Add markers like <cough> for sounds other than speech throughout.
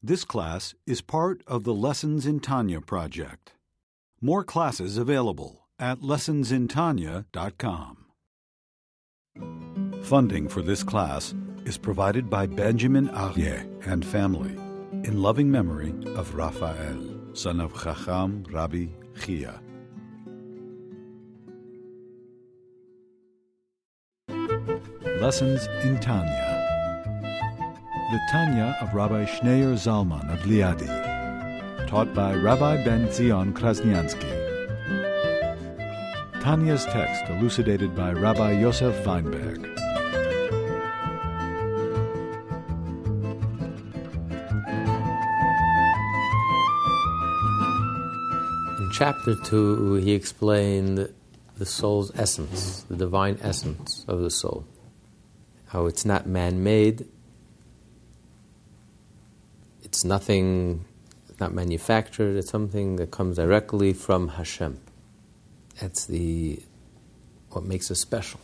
This class is part of the Lessons in Tanya project. More classes available at lessonsintanya.com. Funding for this class is provided by Benjamin Arye and family in loving memory of Raphael, son of Chacham Rabbi Chia. Lessons in Tanya. The Tanya of Rabbi Schneur Zalman of Liadi, taught by Rabbi Ben Zion Krasniansky. Tanya's text elucidated by Rabbi Yosef Weinberg. In chapter 2, he explained the soul's essence, the divine essence of the soul. How it's not man made, it's nothing, not manufactured, it's something that comes directly from Hashem. That's the what makes us special.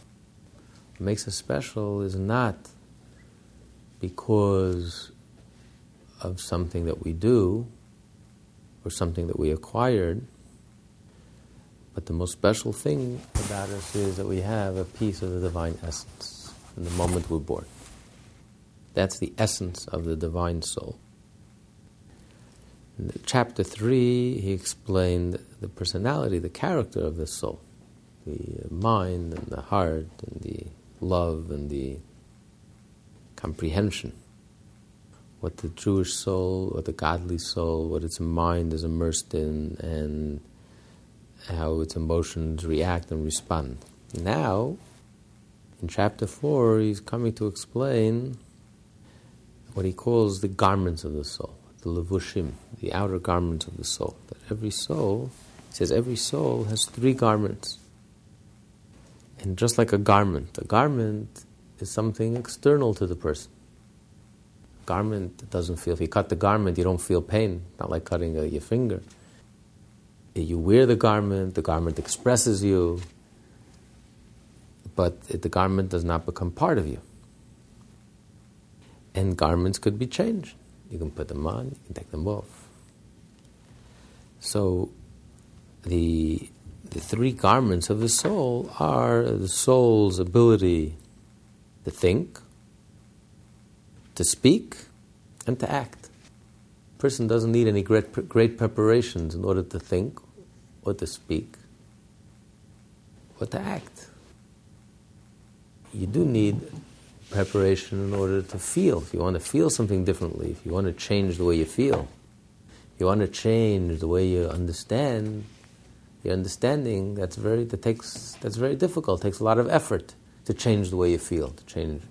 What makes us special is not because of something that we do or something that we acquired, but the most special thing about us is that we have a piece of the divine essence in the moment we're born. That's the essence of the divine soul. In chapter 3, he explained the personality, the character of the soul, the mind and the heart and the love and the comprehension. What the Jewish soul what the godly soul, what its mind is immersed in, and how its emotions react and respond. Now, in chapter 4, he's coming to explain what he calls the garments of the soul, the levushim, the outer garments of the soul. That every soul, says, every soul has three garments. And just like a garment, a garment is something external to the person. Garment doesn't feel, if you cut the garment, you don't feel pain, not like cutting your finger. You wear the garment, the garment expresses you, but the garment does not become part of you. And garments could be changed. You can put them on, you can take them off. So, the, the three garments of the soul are the soul's ability to think, to speak, and to act. A person doesn't need any great, great preparations in order to think or to speak or to act. You do need preparation in order to feel. If you want to feel something differently, if you want to change the way you feel, if you want to change the way you understand, your understanding that's very that takes that's very difficult. It takes a lot of effort to change the way you feel, to change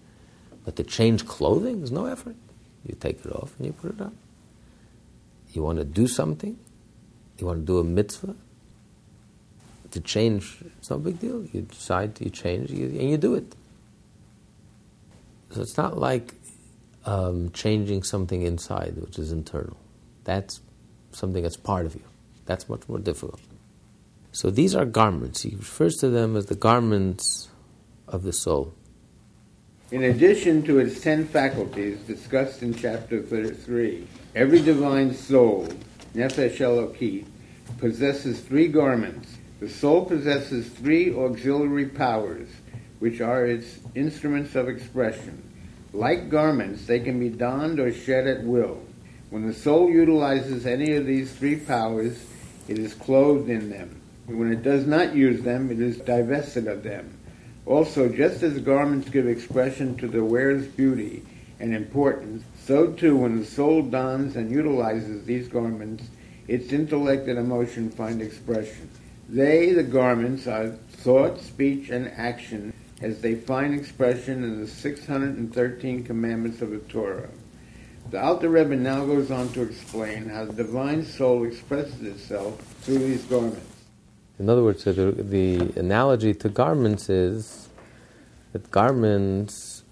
but to change clothing is no effort. You take it off and you put it on. You want to do something, you want to do a mitzvah. To change, it's no big deal. You decide, you change, you, and you do it. So it's not like um, changing something inside, which is internal. That's something that's part of you. That's much more difficult. So these are garments. He refers to them as the garments of the soul. In addition to its ten faculties discussed in chapter 3, every divine soul, Nefesh possesses three garments. The soul possesses three auxiliary powers, which are its instruments of expression. Like garments, they can be donned or shed at will. When the soul utilizes any of these three powers, it is clothed in them. When it does not use them, it is divested of them. Also, just as garments give expression to the wearer's beauty and importance, so too when the soul dons and utilizes these garments, its intellect and emotion find expression. They, the garments, are thought, speech, and action as they find expression in the 613 commandments of the Torah. The Alter Rebbe now goes on to explain how the divine soul expresses itself through these garments. In other words, the, the analogy to garments is that garments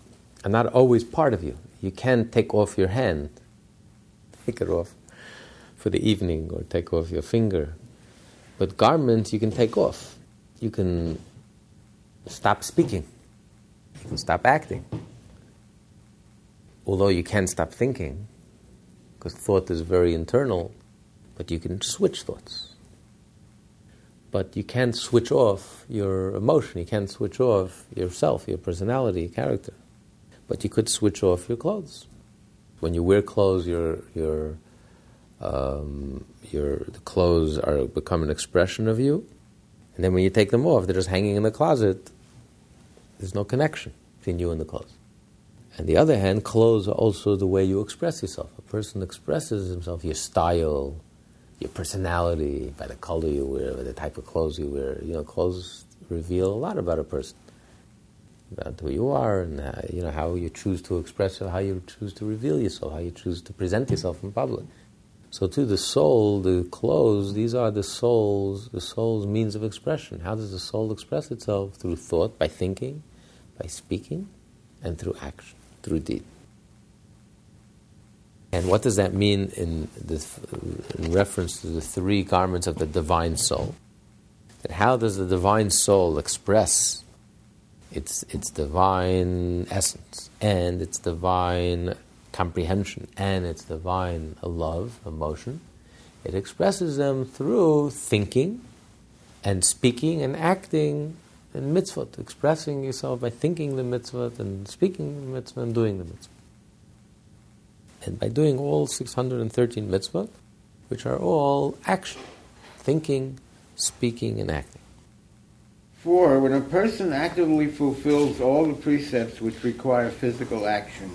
are not always part of you. You can't take off your hand, take it off for the evening, or take off your finger. But garments you can take off. You can stop speaking. You can stop acting. Although you can't stop thinking, because thought is very internal, but you can switch thoughts. But you can't switch off your emotion, you can't switch off yourself, your personality, your character. But you could switch off your clothes. When you wear clothes, your, your, um, your, the clothes are become an expression of you. And then when you take them off, they're just hanging in the closet. There's no connection between you and the clothes. On the other hand, clothes are also the way you express yourself. A person expresses himself, your style, your personality, by the color you wear, by the type of clothes you wear. You know, clothes reveal a lot about a person, about who you are, and how, you know how you choose to express it, how you choose to reveal yourself, how you choose to present yourself in public. So, to the soul, the clothes, these are the soul's, the soul's means of expression. How does the soul express itself? Through thought, by thinking, by speaking, and through action through deed. And what does that mean in, this, in reference to the three garments of the divine soul? That how does the divine soul express its, its divine essence and its divine comprehension and its divine love, emotion? It expresses them through thinking and speaking and acting and mitzvot, expressing yourself by thinking the mitzvot and speaking the mitzvah and doing the mitzvah. And by doing all 613 mitzvot, which are all action, thinking, speaking, and acting. Four, when a person actively fulfills all the precepts which require physical action,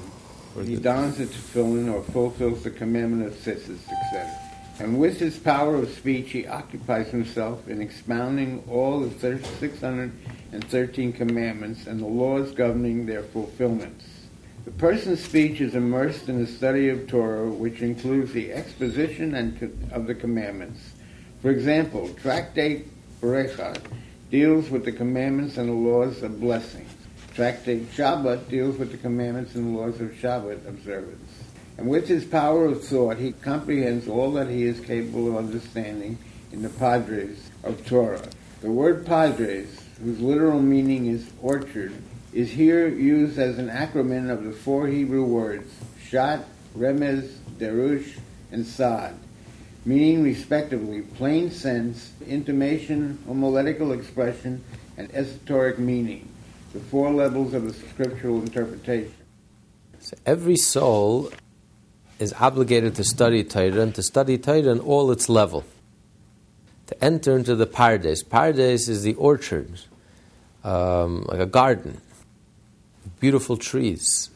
he dons the tefillin or fulfills the commandment of tzitzis, etc. And with his power of speech, he occupies himself in expounding all the 613 commandments and the laws governing their fulfillments. The person's speech is immersed in the study of Torah, which includes the exposition and of the commandments. For example, Tractate Berechah deals with the commandments and the laws of blessings. Tractate Shabbat deals with the commandments and laws of Shabbat observance. And with his power of thought, he comprehends all that he is capable of understanding in the Pardes of Torah. The word Pardes, whose literal meaning is orchard, is here used as an acronym of the four Hebrew words Pshat, Remez, Derush, and Sod, meaning respectively plain sense, intimation, homiletical expression, and esoteric meaning, the four levels of the scriptural interpretation. So every soul is obligated to study Torah and to study Torah in all its level. To enter into the paradise. Paradise is the orchard, um, like a garden, beautiful trees.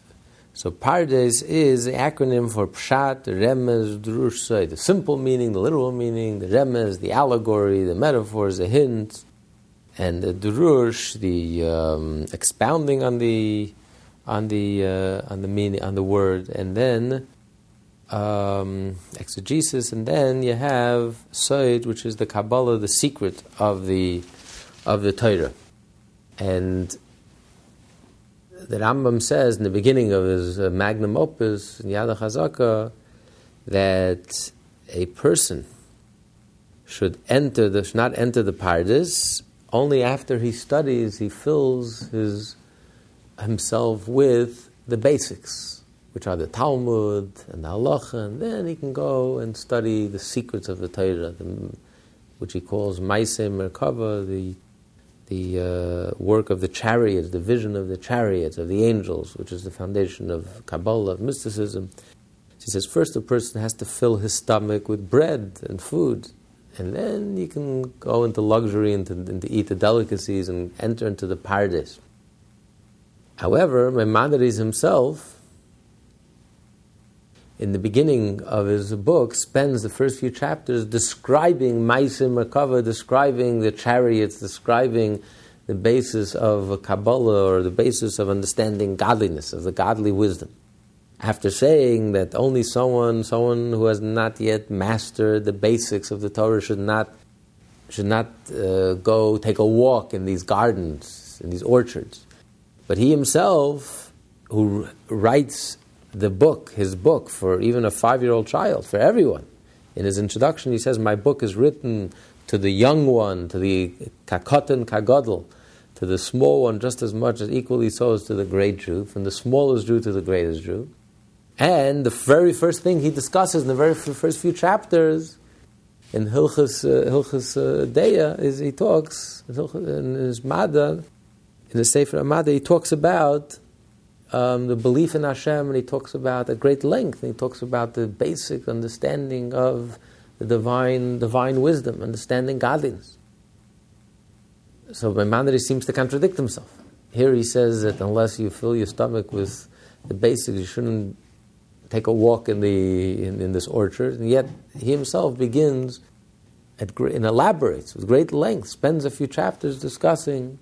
So paradise is the acronym for Pshat, Remez, Drush, the simple meaning, the literal meaning, the Remez, the allegory, the metaphors, the hints, and the Drush, the um, expounding on the on the uh, on the meaning on the word, and then um, exegesis, and then you have Sod, which is the Kabbalah, the secret of the of the Torah. And the Rambam says in the beginning of his uh, magnum opus, Yad Chazaka, that a person should enter the should not enter the Pardes only after he studies, he fills his himself with the basics which are the Talmud and the Halacha, and then he can go and study the secrets of the Torah, the, which he calls Maisei Merkava, the the uh, work of the chariots, the vision of the chariots, of the angels, which is the foundation of Kabbalah, of mysticism. He says first a person has to fill his stomach with bread and food, and then you can go into luxury and to, and to eat the delicacies and enter into the paradise. However, Maimonides himself in the beginning of his book, spends the first few chapters describing Maisim Merkava, describing the chariots, describing the basis of Kabbalah or the basis of understanding godliness, of the godly wisdom. After saying that only someone, someone who has not yet mastered the basics of the Torah should not, should not uh, go take a walk in these gardens, in these orchards. But he himself, who writes the book, his book, for even a five year old child, for everyone. In his introduction, he says, My book is written to the young one, to the kakotan kagodl, to the small one just as much as equally so as to the great Jew, from the smallest Jew to the greatest Jew. And the very first thing he discusses in the very first few chapters in Hilchas, uh, Hilchas uh, Deya is he talks, in his Mada, in the Sefer Amada, he talks about um, the belief in Hashem, and he talks about at great length. he talks about the basic understanding of the divine, divine wisdom, understanding godliness. So Maimonides seems to contradict himself. Here he says that unless you fill your stomach with the basics, you shouldn't take a walk in, the, in, in this orchard. And yet he himself begins at, and elaborates with great length, spends a few chapters discussing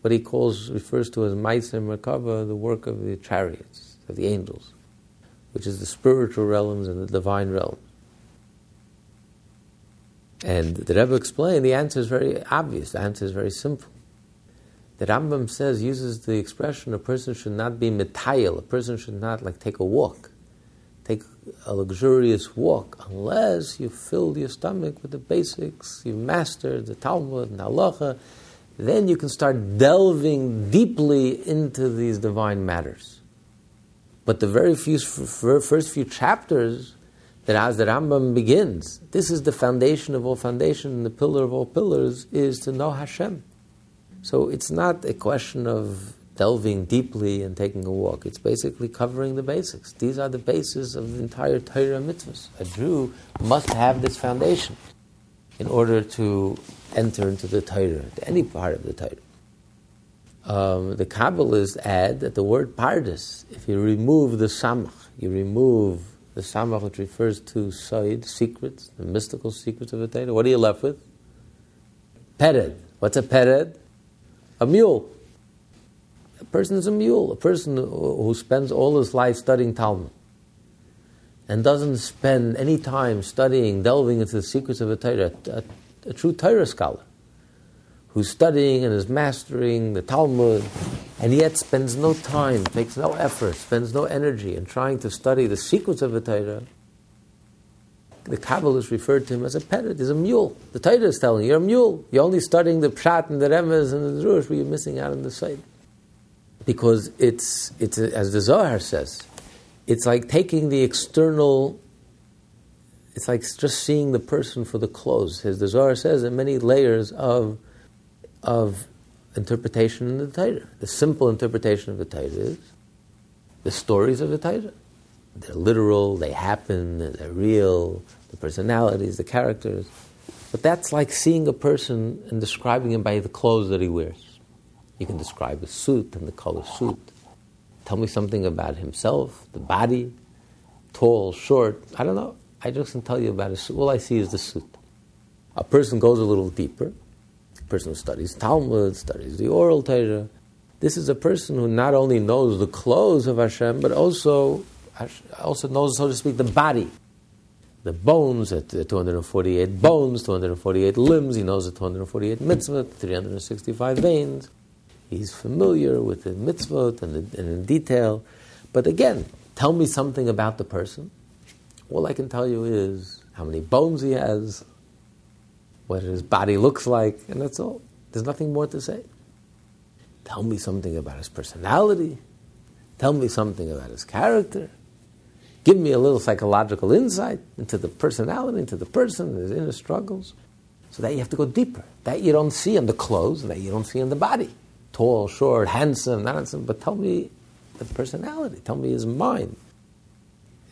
what he calls, refers to as Maisa Merkava, the work of the chariots, of the angels, which is the spiritual realms and the divine realm. And the Rebbe explained the answer is very obvious, the answer is very simple. The Rambam says, uses the expression a person should not be metayel, a person should not like take a walk, take a luxurious walk, unless you fill your stomach with the basics, you've mastered the Talmud and halacha, then you can start delving deeply into these divine matters. But the very few, first few chapters that as the Rambam begins, this is the foundation of all foundation, and the pillar of all pillars is to know Hashem. So it's not a question of delving deeply and taking a walk. It's basically covering the basics. These are the bases of the entire Torah mitzvahs. A Jew must have this foundation in order to enter into the Torah, to any part of the Torah. Um, the Kabbalists add that the word pardes, if you remove the samach, you remove the samach which refers to Sod, secrets, the mystical secrets of the Torah, what are you left with? Pered. What's a pered? A mule. Person is a mule. A person who spends all his life studying Talmud and doesn't spend any time studying, delving into the secrets of a Torah, a, a true Torah scholar who's studying and is mastering the Talmud, and yet spends no time, takes no effort, spends no energy in trying to study the secrets of the Torah, the Kabbalists referred to him as a pered, he's a mule. The Torah is telling you, you're a mule. You're only studying the Pshat and the Remez and the Drush, but you're missing out on the Sod. Because it's, it's as the Zohar says, it's like taking the external it's like just seeing the person for the clothes. As the Zohar says, there are many layers of, of interpretation in the Torah. The simple interpretation of the Torah is the stories of the Torah. They're literal, they happen, they're real, the personalities, the characters. But that's like seeing a person and describing him by the clothes that he wears. You can describe a suit and the color suit. Tell me something about himself, the body, tall, short, I don't know. I just can tell you about it. All I see is the suit. A person goes a little deeper. A person who studies Talmud, studies the oral Torah. This is a person who not only knows the clothes of Hashem, but also, also knows, so to speak, the body. The bones, at 248 bones, 248 limbs. He knows the 248 mitzvot, 365 veins. He's familiar with the mitzvot and, the, and in detail. But again, tell me something about the person all I can tell you is how many bones he has, what his body looks like, and that's all. There's nothing more to say. Tell me something about his personality. Tell me something about his character. Give me a little psychological insight into the personality, into the person, his inner struggles. So that you have to go deeper. That you don't see in the clothes, that you don't see in the body. Tall, short, handsome, not handsome, but tell me the personality. Tell me his mind.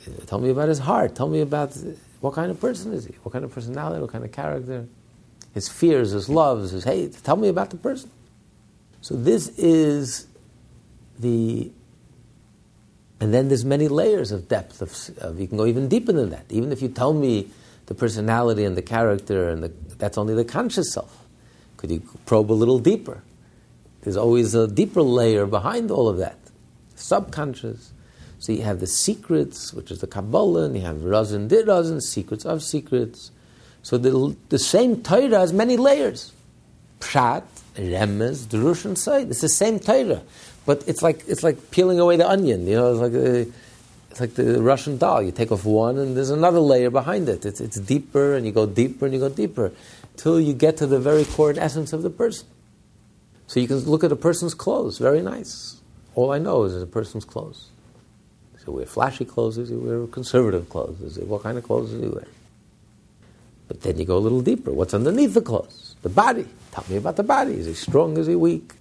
Uh, tell me about his heart. Tell me about what kind of person is he? What kind of personality? What kind of character? His fears, his loves, his hate. Tell me about the person. So this is the, and then there's many layers of depth of, of you can go even deeper than that. Even if you tell me the personality and the character and the, that's only the conscious self. Could you probe a little deeper? There's always a deeper layer behind all of that, subconscious. So you have the secrets, which is the Kabbalah, and you have Razin did Razin, secrets of secrets. So the, the same Torah has many layers. Pshat, Remez, Drush, and Sod. It's the same Torah. But it's like, it's like peeling away the onion. You know, it's like, a, it's like the Russian doll. You take off one, and there's another layer behind it. It's, it's deeper, and you go deeper, and you go deeper, till you get to the very core and essence of the person. So you can look at a person's clothes, very nice. All I know is a person's clothes Does he wear flashy clothes? He wear conservative clothes? What kind of clothes does he wear? But then you go a little deeper. What's underneath the clothes? The body. Tell me about the body. Is he strong? Is he weak?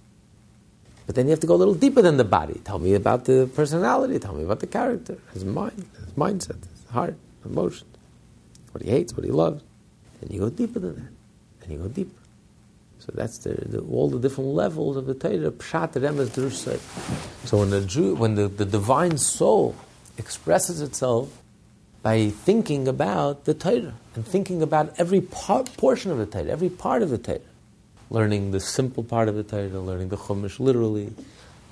But then you have to go a little deeper than the body. Tell me about the personality. Tell me about the character, his mind, his mindset, his heart, emotions, what he hates, what he loves. And you go deeper than that. And you go deeper. So that's the, the, all the different levels of the Torah. Pshat Remez Drush So when the Jew, when the, the divine soul expresses itself by thinking about the Torah and thinking about every part, portion of the Torah, every part of the Torah, learning the simple part of the Torah, learning the Chumash literally,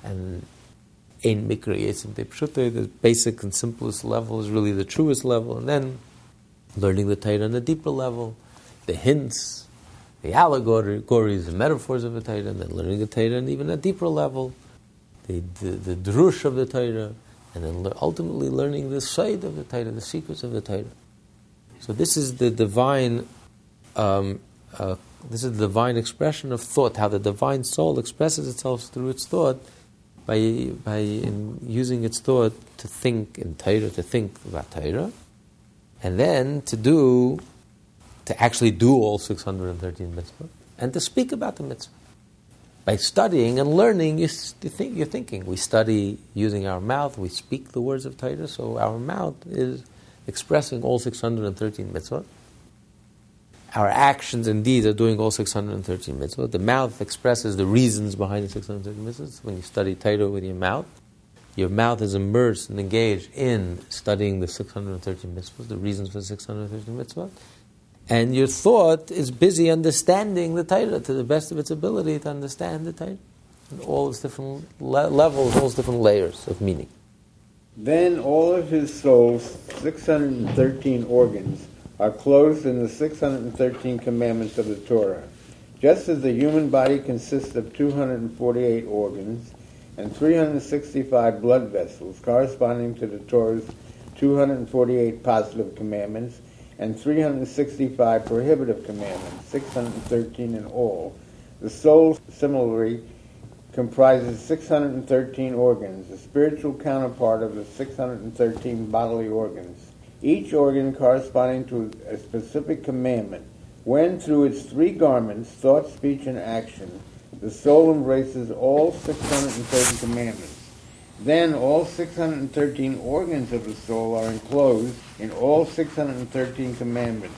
and Ein Mikra Yesim the basic and simplest level is really the truest level, and then learning the Torah on a deeper level, the hints, the allegories, the metaphors of the Torah, and then learning the Torah and even a deeper level, the, the, the drush of the Torah, and then ultimately learning the Sod of the Torah, the secrets of the Torah. So this is the divine, um, uh, this is the divine expression of thought, how the divine soul expresses itself through its thought by, by using its thought to think in Torah, to think about Torah, and then to do to actually do all 613 mitzvot and to speak about the mitzvah. By studying and learning, you, think, you're thinking. We study using our mouth, we speak the words of Torah, so our mouth is expressing all 613 mitzvot. Our actions and deeds are doing all 613 mitzvot. The mouth expresses the reasons behind the 613 mitzvot. When you study Torah with your mouth, your mouth is immersed and engaged in studying the 613 mitzvot, the reasons for the 613 mitzvot and your thought is busy understanding the Torah to the best of its ability to understand the Torah. All its different le- levels, all its different layers of meaning. Then all of his soul's 613 organs are clothed in the 613 commandments of the Torah. Just as the human body consists of 248 organs and 365 blood vessels corresponding to the Torah's 248 positive commandments and 365 prohibitive commandments, 613 in all. The soul similarly comprises 613 organs, the spiritual counterpart of the 613 bodily organs, each organ corresponding to a specific commandment. When through its three garments, thought, speech, and action, the soul embraces all 613 commandments. Then all 613 organs of the soul are enclosed in all 613 commandments,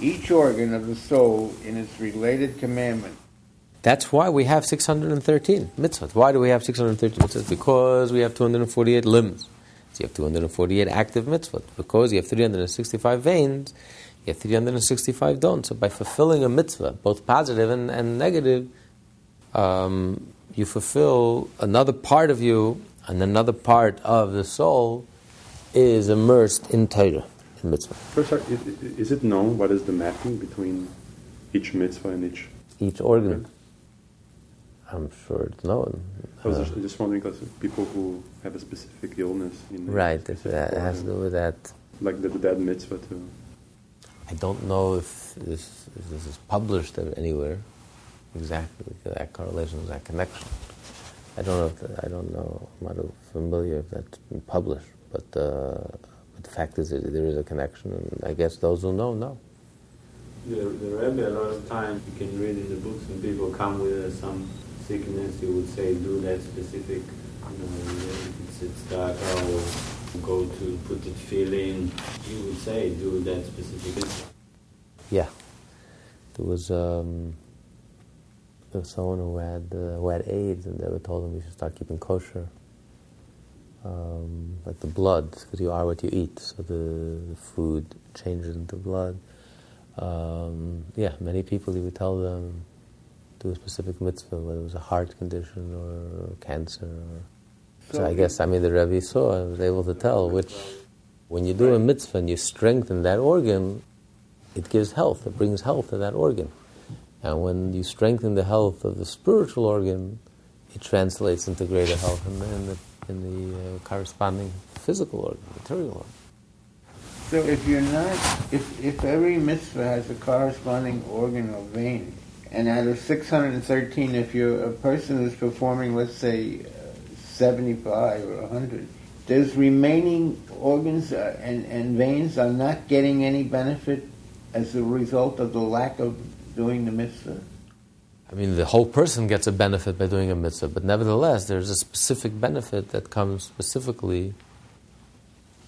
each organ of the soul in its related commandment. That's why we have 613 mitzvot. Why do we have 613 mitzvot? Because we have 248 limbs. So you have 248 active mitzvot. Because you have 365 veins, you have 365 don't. So by fulfilling a mitzvah, both positive and, and negative, um, you fulfill another part of you and another part of the soul is immersed in Torah, in mitzvah. First, is, is it known what is the mapping between each mitzvah and each each organ? I'm sure it's known. I was uh, just, just wondering because people who have a specific illness. In right, if that has to do with that. Like the, the dead mitzvah too. I don't know if this, if this is published anywhere exactly that correlation, that connection. I don't know. If the, I don't know. I'm not familiar if that's been published, but, uh, but the fact is that there is a connection, and I guess those who know know. The, the Rebbe, a lot of times you can read in the books when people come with some sickness, you would say, do that specific, you know, it's, it's dark, or go to put tefillin. You would say, do that specific. Yeah. There was. Um, someone who had uh, who had AIDS, and they were told him you should start keeping kosher, um, like the blood, because you are what you eat. So the, the food changes into blood. Um, yeah, many people you would tell them do a specific mitzvah, whether it was a heart condition or cancer. Or, so, so I guess I mean the Rebbe saw. I was able to tell which. When you do a mitzvah and you strengthen that organ, it gives health. It brings health to that organ. And when you strengthen the health of the spiritual organ, it translates into greater health in the, in the, in the uh, corresponding physical organ, material organ. So if you're not, if, if every mitzvah has a corresponding organ or vein, and out of 613, if you're a person who's performing, let's say, uh, 75 or 100, those remaining organs uh, and, and veins are not getting any benefit as a result of the lack of doing the mitzvah? I mean, the whole person gets a benefit by doing a mitzvah, but nevertheless, there's a specific benefit that comes specifically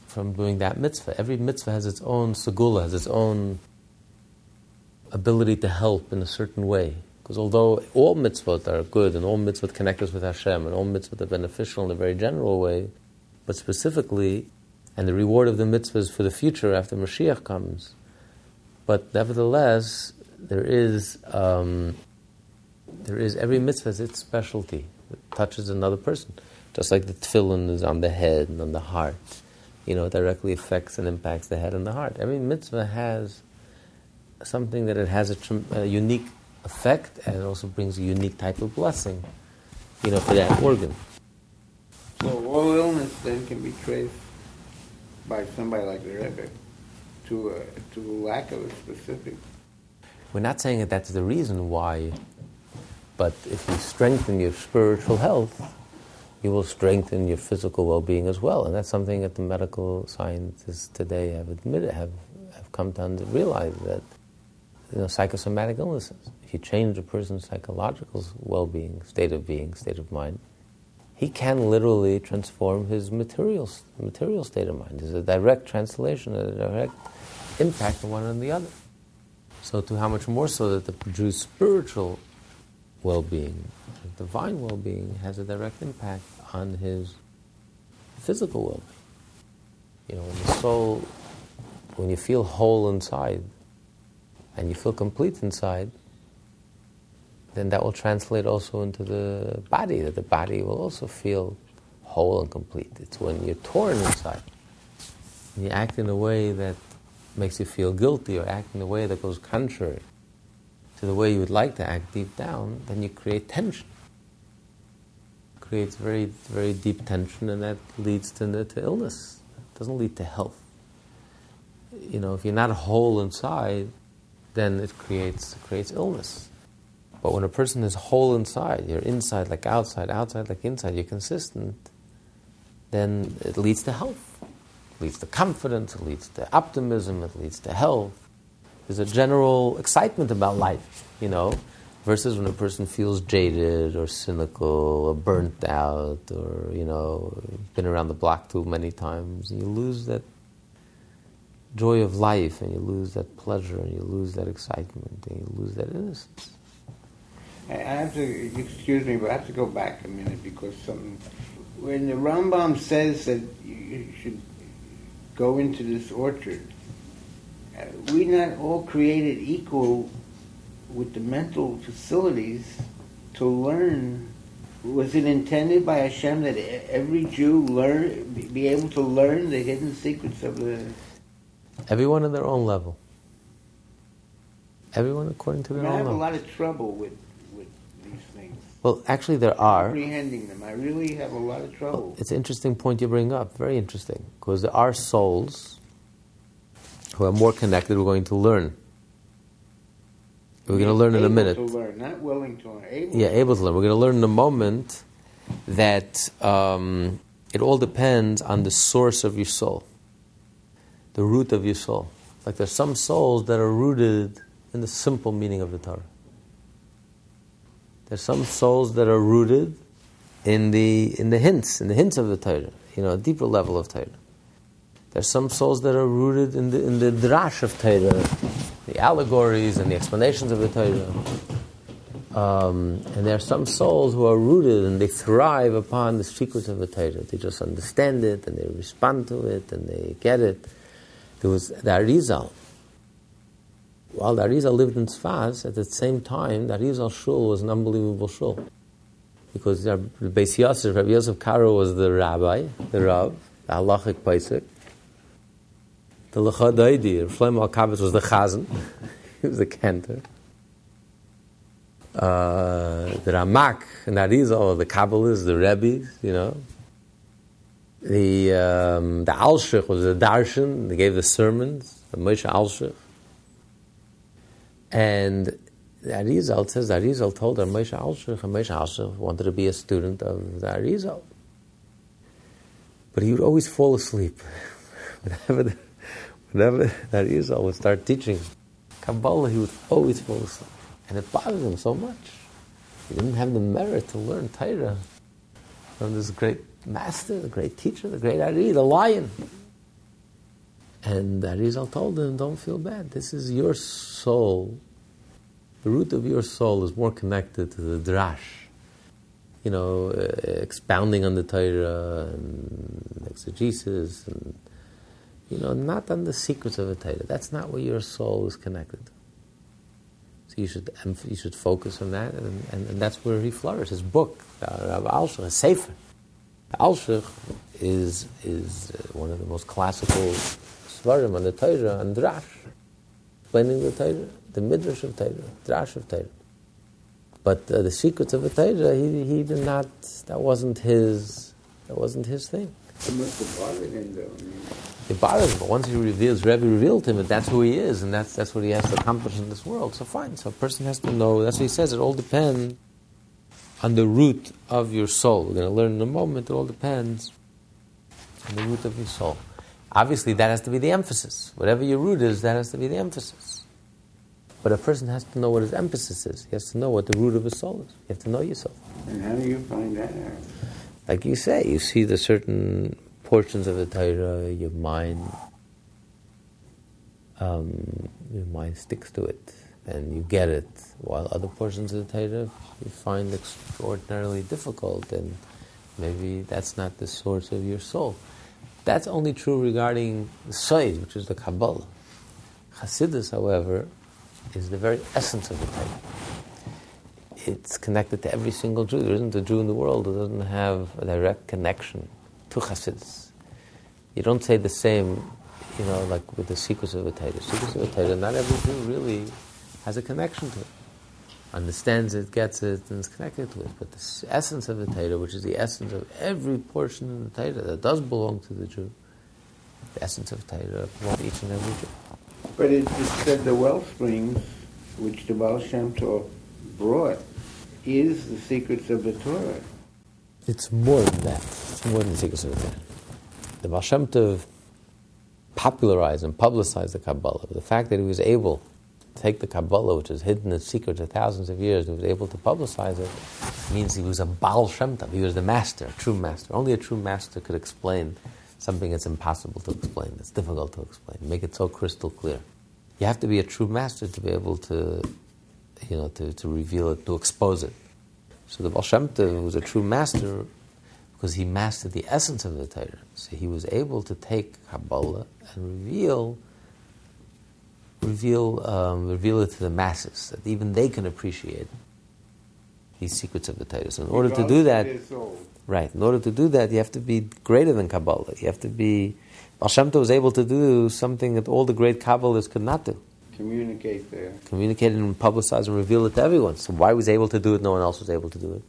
from doing that mitzvah. Every mitzvah has its own segula, has its own ability to help in a certain way. Because although all mitzvot are good and all mitzvot connect us with Hashem and all mitzvot are beneficial in a very general way, but specifically, and the reward of the mitzvahs for the future after Mashiach comes. But nevertheless, there is um, there is every mitzvah has its specialty. It touches another person, just like the tefillin is on the head and on the heart. You know, directly affects and impacts the head and the heart. Every mitzvah has something that it has a, a unique effect and it also brings a unique type of blessing, you know, for that organ. So all illness then can be traced by somebody like the Rebbe to a, to a lack of a specific. We're not saying that that's the reason why, but if you strengthen your spiritual health, you will strengthen your physical well-being as well, and that's something that the medical scientists today have admitted, have, have come to realize that you know, psychosomatic illnesses. If you change a person's psychological well-being, state of being, state of mind, he can literally transform his material, material state of mind. There's a direct translation, a direct impact on one and the other. So, to how much more so that the Jew's spiritual well being, divine well being, has a direct impact on his physical well being. You know, when the soul, when you feel whole inside and you feel complete inside, then that will translate also into the body, that the body will also feel whole and complete. It's when you're torn inside, and you act in a way that makes you feel guilty or act in a way that goes contrary to the way you would like to act deep down, then you create tension. It creates very, very deep tension, and that leads to, to illness. It doesn't lead to health. You know, if you're not whole inside, then it creates, it creates illness. But when a person is whole inside, you're inside like outside, outside like inside, you're consistent, then it leads to health. Leads to confidence, it leads to optimism, it leads to health. There's a general excitement about life, you know, versus when a person feels jaded or cynical or burnt out or, you know, been around the block too many times. And you lose that joy of life and you lose that pleasure and you lose that excitement and you lose that innocence. I have to, excuse me, but I have to go back a minute because something, when the Rambam says that you should go into this orchard, uh, we not all created equal with the mental facilities to learn. Was it intended by Hashem that every Jew learn, be able to learn the hidden secrets of the? Everyone on their own level. Everyone according to their I, own I have level. a lot of trouble with. Well, actually, there are. Comprehending them, I really have a lot of trouble. It's an interesting point you bring up. Very interesting, because there are souls who are more connected. We're going to learn. We're going to learn in a minute. To learn, not willing to learn. Able Yeah, able to learn. We're going to learn in a moment that um, it all depends on the source of your soul, the root of your soul. Like there's some souls that are rooted in the simple meaning of the Torah. There's some souls that are rooted in the in the hints, in the hints of the Torah, you know, a deeper level of Torah. There's some souls that are rooted in the in the drash of Torah, the allegories and the explanations of the Torah. Um, and there are some souls who are rooted and they thrive upon the secrets of the Torah. They just understand it and they respond to it and they get it. There was the Arizal. While the Arizal lived in Sfaz, at the same time, the Arizal shul was an unbelievable shul. Because the Beis Yosef, Rabbi Yosef Karo was the rabbi, the Rav, the halachic Paisik. The Lecha Dodi, Shlomo Alkabetz was the Chazan. <laughs> he was the cantor. Uh, the Ramak and Arizal, the Kabbalists, the Rebbes, you know. The, um, the Alshich was the Darshan, they gave the sermons, the Moshe Alshich. And the Arizal says the Arizal told her Moshe Alshich, and Moshe wanted to be a student of the Arizal. But he would always fall asleep. <laughs> whenever, the, whenever that Arizal would start teaching Kabbalah, he would always fall asleep. And it bothered him so much. He didn't have the merit to learn Torah from this great master, the great teacher, the great Ari, the lion. And Arizal told him, don't feel bad. This is your soul. The root of your soul is more connected to the drash you know, uh, expounding on the Torah and exegesis, and you know, not on the secrets of the Torah. That's not where your soul is connected. So you should you should focus on that, and, and, and that's where he flourished. His book, uh, Rav Alshich, his Sefer. Alshich is is uh, one of the most classical svarim on the Torah and Drash, explaining the Torah, the Midrash of Torah, Drash of Torah. But uh, the secrets of the Torah, he, he did not, that wasn't his, that wasn't his thing. It must have bothered him though. It bothers him, but once he reveals, Rebbe revealed to him that that's who he is and that's, that's what he has to accomplish in this world. So fine, so a person has to know, that's what he says, it all depends on the root of your soul. We're going to learn in a moment, it all depends on the root of your soul. Obviously, that has to be the emphasis. Whatever your root is, that has to be the emphasis. But a person has to know what his emphasis is. He has to know what the root of his soul is. You have to know yourself. And how do you find that out? Like you say, you see the certain portions of the Torah, your mind, um, your mind sticks to it, and you get it. While other portions of the Torah you find extraordinarily difficult, and maybe that's not the source of your soul. That's only true regarding the Soid, which is the Kabbalah. Hasidus, however, is the very essence of the Torah. It's connected to every single Jew. There isn't a Jew in the world who doesn't have a direct connection to Hasidus. You don't say the same, you know, like with the secrets of the Torah. Secrets of the Torah, not every Jew really has a connection to it. Understands it, gets it, and is connected to it. But the essence of the Torah, which is the essence of every portion of the Torah that does belong to the Jew, the essence of Torah belongs to each and every Jew. But it, it said the wellsprings which the Baal Shem Tov brought is the secrets of the Torah. It's more than that. It's more than the secrets of the Torah. The Baal Shem Tov popularized and publicized the Kabbalah. The fact that he was able take the Kabbalah, which is hidden in secret for thousands of years, and was able to publicize it, means he was a Baal Shem Tov. He was the master, a true master. Only a true master could explain something that's impossible to explain, that's difficult to explain, make it so crystal clear. You have to be a true master to be able to, you know, to, to reveal it, to expose it. So the Baal Shem Tov was a true master because he mastered the essence of the Torah. So he was able to take Kabbalah and reveal, reveal, um, reveal it to the masses, that even they can appreciate these secrets of the Torah. So in order to do that, Right. In order to do that, you have to be greater than Kabbalah. You have to be. Baal was able to do something that all the great Kabbalists could not do. Communicate there. Communicate and publicize and reveal it to everyone. So why was he able to do it? No one else was able to do it.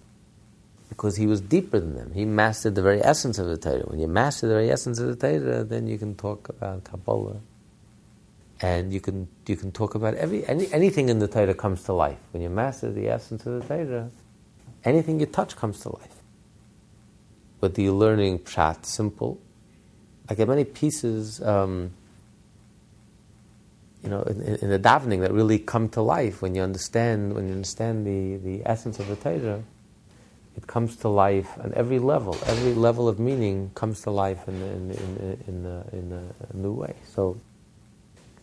Because he was deeper than them. He mastered the very essence of the Torah. When you master the very essence of the Torah, then you can talk about Kabbalah. And you can, you can talk about every, any, anything in the Torah comes to life. When you master the essence of the Torah, anything you touch comes to life but the learning pshat simple. I get many pieces, um, you know, in, in, the davening that really come to life when you understand when you understand the, the essence of the Torah. It comes to life on every level. Every level of meaning comes to life in in in, in, a, in a new way. So,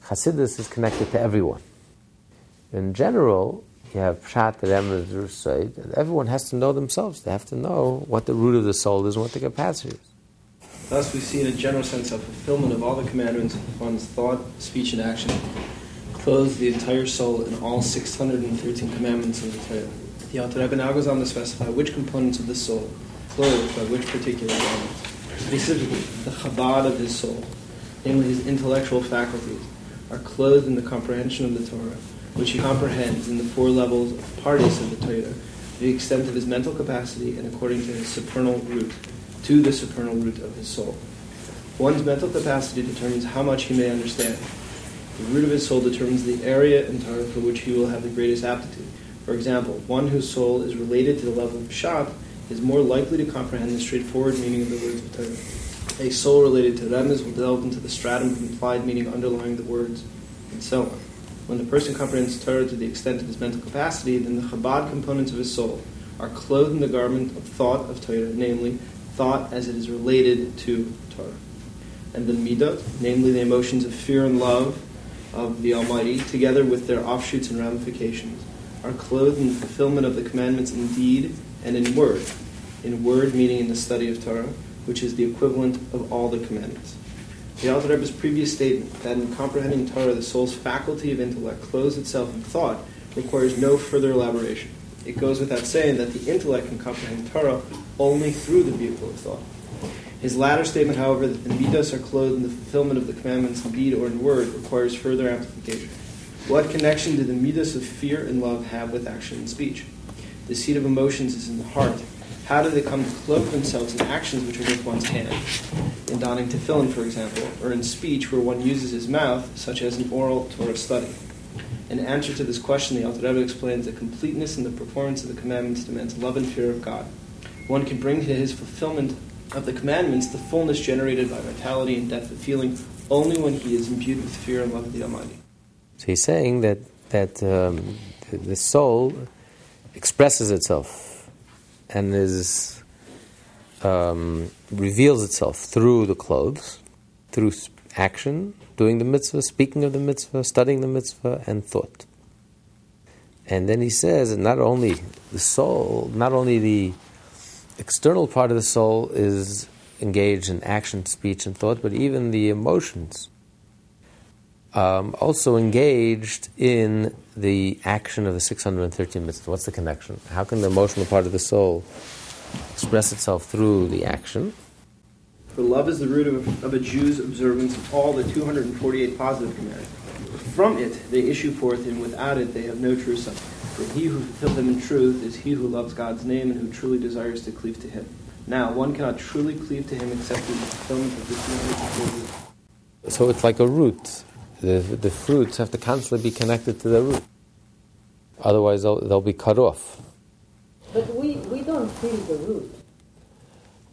Hasidus is connected to everyone. In general, you have Pshat, Remez, Rusaid, and everyone has to know themselves. They have to know what the root of the soul is and what the capacity is. Thus, we see in a general sense a fulfillment of all the commandments of one's thought, speech, and action, clothes the entire soul in all 613 commandments of the Torah. The Alter Rebbe now goes on to specify which components of the soul, clothed by which particular garments. Specifically, the chabad of his soul, namely his intellectual faculties, are clothed in the comprehension of the Torah which he comprehends in the four levels of Pardes of the Torah, to the extent of his mental capacity and according to his supernal root, to the supernal root of his soul. One's mental capacity determines how much he may understand. The root of his soul determines the area in Torah for which he will have the greatest aptitude. For example, one whose soul is related to the level of Pshat is more likely to comprehend the straightforward meaning of the words of Torah. A soul related to Remez will delve into the stratum of implied meaning underlying the words, and so on. When the person comprehends Torah to the extent of his mental capacity, then the Chabad components of his soul are clothed in the garment of thought of Torah, namely, thought as it is related to Torah. And the Midot, namely the emotions of fear and love of the Almighty, together with their offshoots and ramifications, are clothed in the fulfillment of the commandments in deed and in word. In word, meaning in the study of Torah, which is the equivalent of all the commandments. The Alter previous statement that in comprehending Torah, the soul's faculty of intellect clothes itself in thought requires no further elaboration. It goes without saying that the intellect can comprehend Torah only through the vehicle of thought. His latter statement, however, that the midas are clothed in the fulfillment of the commandments in deed or in word, requires further amplification. What connection do the midas of fear and love have with action and speech? The seat of emotions is in the heart. How do they come to clothe themselves in actions which are with one's hand? In donning tefillin, for example, or in speech where one uses his mouth, such as in oral Torah study. In answer to this question, the Alter Rebbe explains that completeness in the performance of the commandments demands love and fear of God. One can bring to his fulfillment of the commandments the fullness generated by vitality and depth of feeling only when he is imbued with fear and love of the Almighty. So he's saying that that um, the soul expresses itself and is um, reveals itself through the clothes, through action, doing the mitzvah, speaking of the mitzvah, studying the mitzvah, and thought. And then he says that not only the soul, not only the external part of the soul is engaged in action, speech, and thought, but even the emotions um, also engaged in the action of the 613 mitzvahs. What's the connection? How can the emotional part of the soul express itself through the action? For love is the root of, of a Jew's observance of all the 248 positive commandments. From it they issue forth, and without it they have no true son. For he who fulfills them in truth is he who loves God's name and who truly desires to cleave to him. Now, one cannot truly cleave to him except through the fulfillment of the 248. So it's like a root the, the fruits have to constantly be connected to the root. Otherwise, they'll, they'll be cut off. But we, we don't feel the root.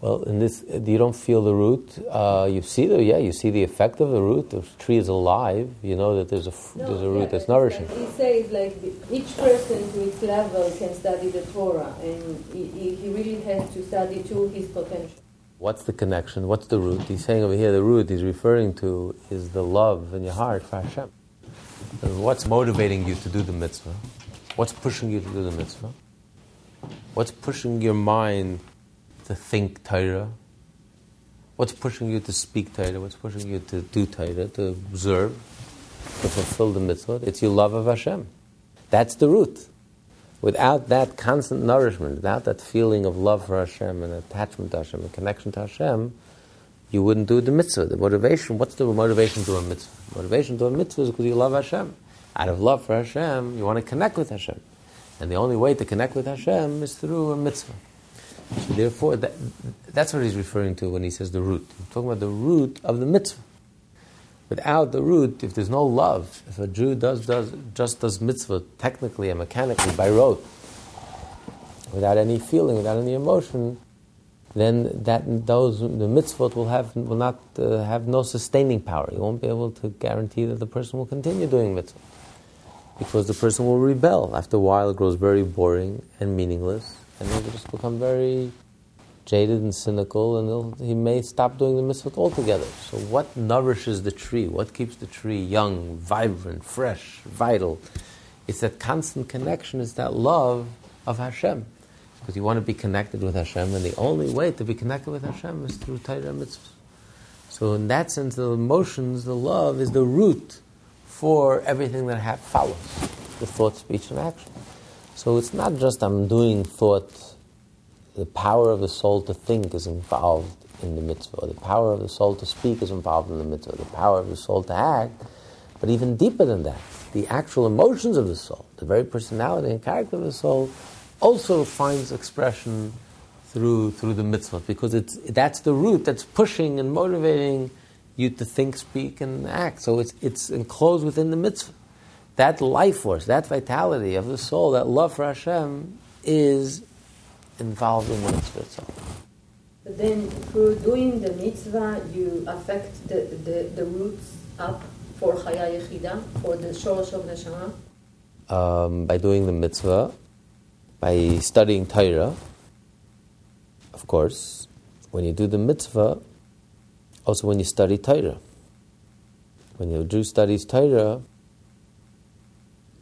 Well, in this, you don't feel the root. Uh, you see the yeah, you see the effect of the root. The tree is alive. You know that there's a no, there's a root yeah, that's nourishing. He says like each person to its level can study the Torah, and he, he really has to study to his potential. What's the connection? What's the root? He's saying over here the root he's referring to is the love in your heart for Hashem. What's motivating you to do the mitzvah? What's pushing you to do the mitzvah? What's pushing your mind to think Torah? What's pushing you to speak Torah? What's pushing you to do Torah, to observe, to fulfill the mitzvah? It's your love of Hashem. That's the root. Without that constant nourishment, without that feeling of love for Hashem and attachment to Hashem and connection to Hashem, you wouldn't do the mitzvah. The motivation, what's the motivation to a mitzvah? Motivation to a mitzvah is because you love Hashem. Out of love for Hashem, you want to connect with Hashem. And the only way to connect with Hashem is through a mitzvah. So therefore, that, that's what he's referring to when he says the root. He's talking about the root of the mitzvah. Without the root, if there's no love, if a Jew does, does just does mitzvah technically and mechanically by rote, without any feeling, without any emotion, then that those the mitzvot will have will not uh, have no sustaining power. You won't be able to guarantee that the person will continue doing mitzvah because the person will rebel. After a while, it grows very boring and meaningless, and they will just become very jaded and cynical, and he may stop doing the mitzvah altogether. So, what nourishes the tree? What keeps the tree young, vibrant, fresh, vital? It's that constant connection, it's that love of Hashem. Because you want to be connected with Hashem, and the only way to be connected with Hashem is through Torah mitzvah. So, in that sense, the emotions, the love, is the root for everything that follows the thought, speech, and action. So, it's not just I'm doing thought the power of the soul to think is involved in the mitzvah. The power of the soul to speak is involved in the mitzvah. The power of the soul to act, but even deeper than that, the actual emotions of the soul, the very personality and character of the soul, also finds expression through through the mitzvah because it's that's the root that's pushing and motivating you to think, speak, and act. So it's it's enclosed within the mitzvah. That life force, that vitality of the soul, that love for Hashem, is involved in the mitzvah itself. But then through doing the mitzvah, you affect the, the, the roots up for Chaya Yechida, for the Shorosh of Neshama. Um, by doing the mitzvah, by studying Torah, of course, when you do the mitzvah, also when you study Torah. When your Jew studies Torah,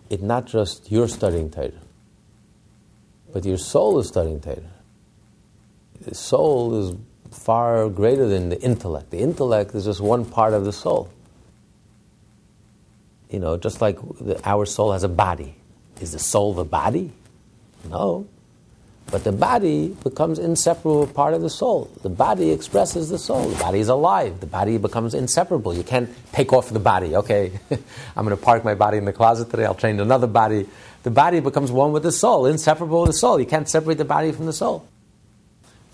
it's not just you're studying Torah, but your soul is studying Torah. The soul is far greater than the intellect. The intellect is just one part of the soul. You know, just like the, our soul has a body. Is the soul the body? No. But the body becomes inseparable part of the soul. The body expresses the soul. The body is alive. The body becomes inseparable. You can't take off the body. Okay, <laughs> I'm going to park my body in the closet today. I'll train another body. The body becomes one with the soul, inseparable with the soul. You can't separate the body from the soul.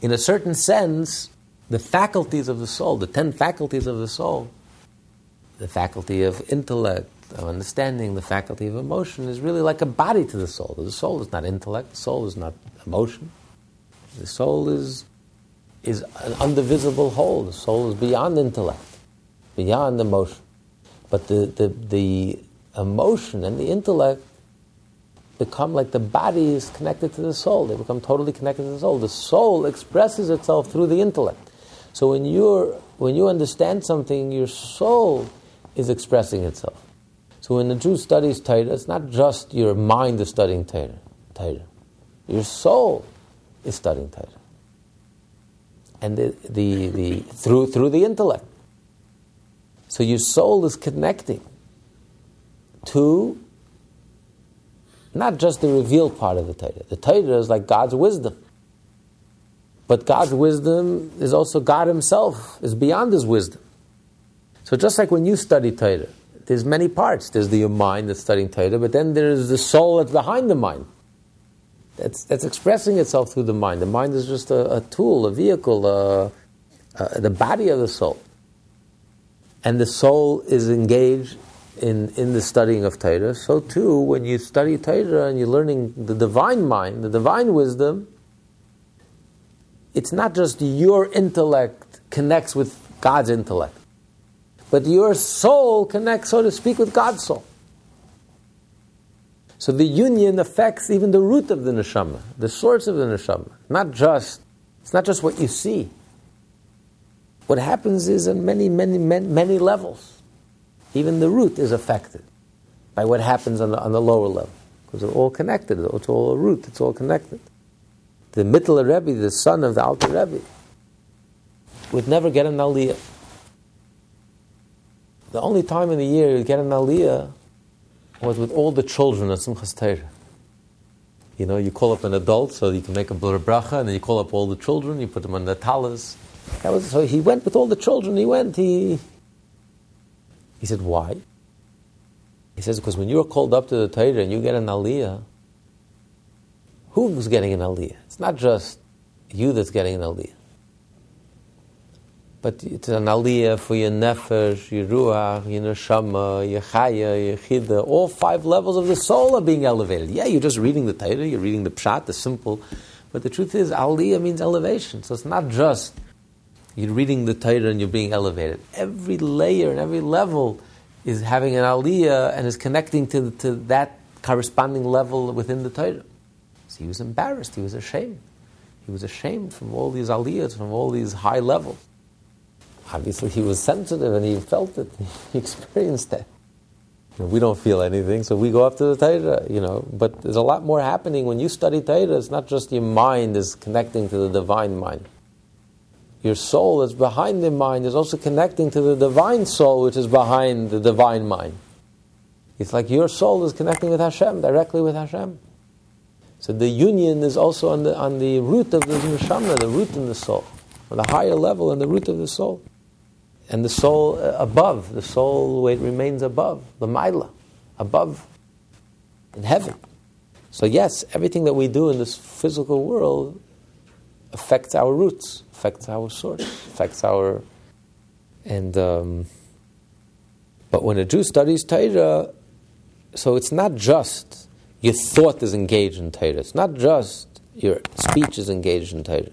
In a certain sense, the faculties of the soul, the ten faculties of the soul, the faculty of intellect, of understanding, the faculty of emotion is really like a body to the soul. The soul is not intellect, the soul is not emotion. The soul is, is an undivisible whole. The soul is beyond intellect, beyond emotion. But the, the, the emotion and the intellect become like the body is connected to the soul. They become totally connected to the soul. The soul expresses itself through the intellect. So when, you're, when you understand something, your soul is expressing itself. So when the Jew studies Torah, it's not just your mind is studying Torah. Torah. Your soul is studying Torah. And the, the, the, through, through the intellect. So your soul is connecting to not just the revealed part of the Torah. The Torah is like God's wisdom. But God's wisdom is also God Himself, is beyond His wisdom. So just like when you study Torah, there's many parts. There's the mind that's studying Torah, but then there's the soul that's behind the mind. That's, that's expressing itself through the mind. The mind is just a, a tool, a vehicle, uh, uh, the body of the soul. And the soul is engaged in, in the studying of Torah. So too, when you study Torah and you're learning the divine mind, the divine wisdom, it's not just your intellect connects with God's intellect. But your soul connects, so to speak, with God's soul. So the union affects even the root of the neshama, the source of the neshama. Not just, it's not just what you see. What happens is on many, many, many, many levels. Even the root is affected by what happens on the, on the lower level. Because they're all connected. It's all a root. It's all connected. The Mittler Rebbe, the son of the Alter Rebbe, would never get an aliyah. The only time in the year you get an aliyah was with all the children at Simchas Torah. You know, you call up an adult so you can make a bracha, and then you call up all the children, you put them on the talis. That was so. He went with all the children. He went. He he said, why? He says because when you are called up to the Torah and you get an aliyah, who's getting an aliyah? It's not just you that's getting an aliyah. But it's an aliyah for your nefesh, your ruach, your neshama, your chaya, your yechida. All five levels of the soul are being elevated. Yeah, you're just reading the Torah, you're reading the pshat, the simple. But the truth is, aliyah means elevation. So it's not just you're reading the Torah and you're being elevated. Every layer and every level is having an aliyah and is connecting to, to that corresponding level within the Torah. So he was embarrassed, he was ashamed. He was ashamed from all these aliyahs, from all these high levels obviously he was sensitive and he felt it. <laughs> He experienced that. We don't feel anything, so we go up to the Torah, you know. But there's a lot more happening when you study Torah. It's not just your mind is connecting to the divine mind. Your soul that's behind the mind is also connecting to the divine soul, which is behind the divine mind. It's like your soul is connecting with Hashem, directly with Hashem. So the union is also on the, on the root of the neshama, the root in the soul, on the higher level, in the root of the soul and the soul uh, above, the soul where it remains above, the Maila, above in heaven. So, yes, everything that we do in this physical world affects our roots, affects our source, affects our. And. Um, but when a Jew studies Torah, so it's not just your thought is engaged in Torah, it's not just your speech is engaged in Torah.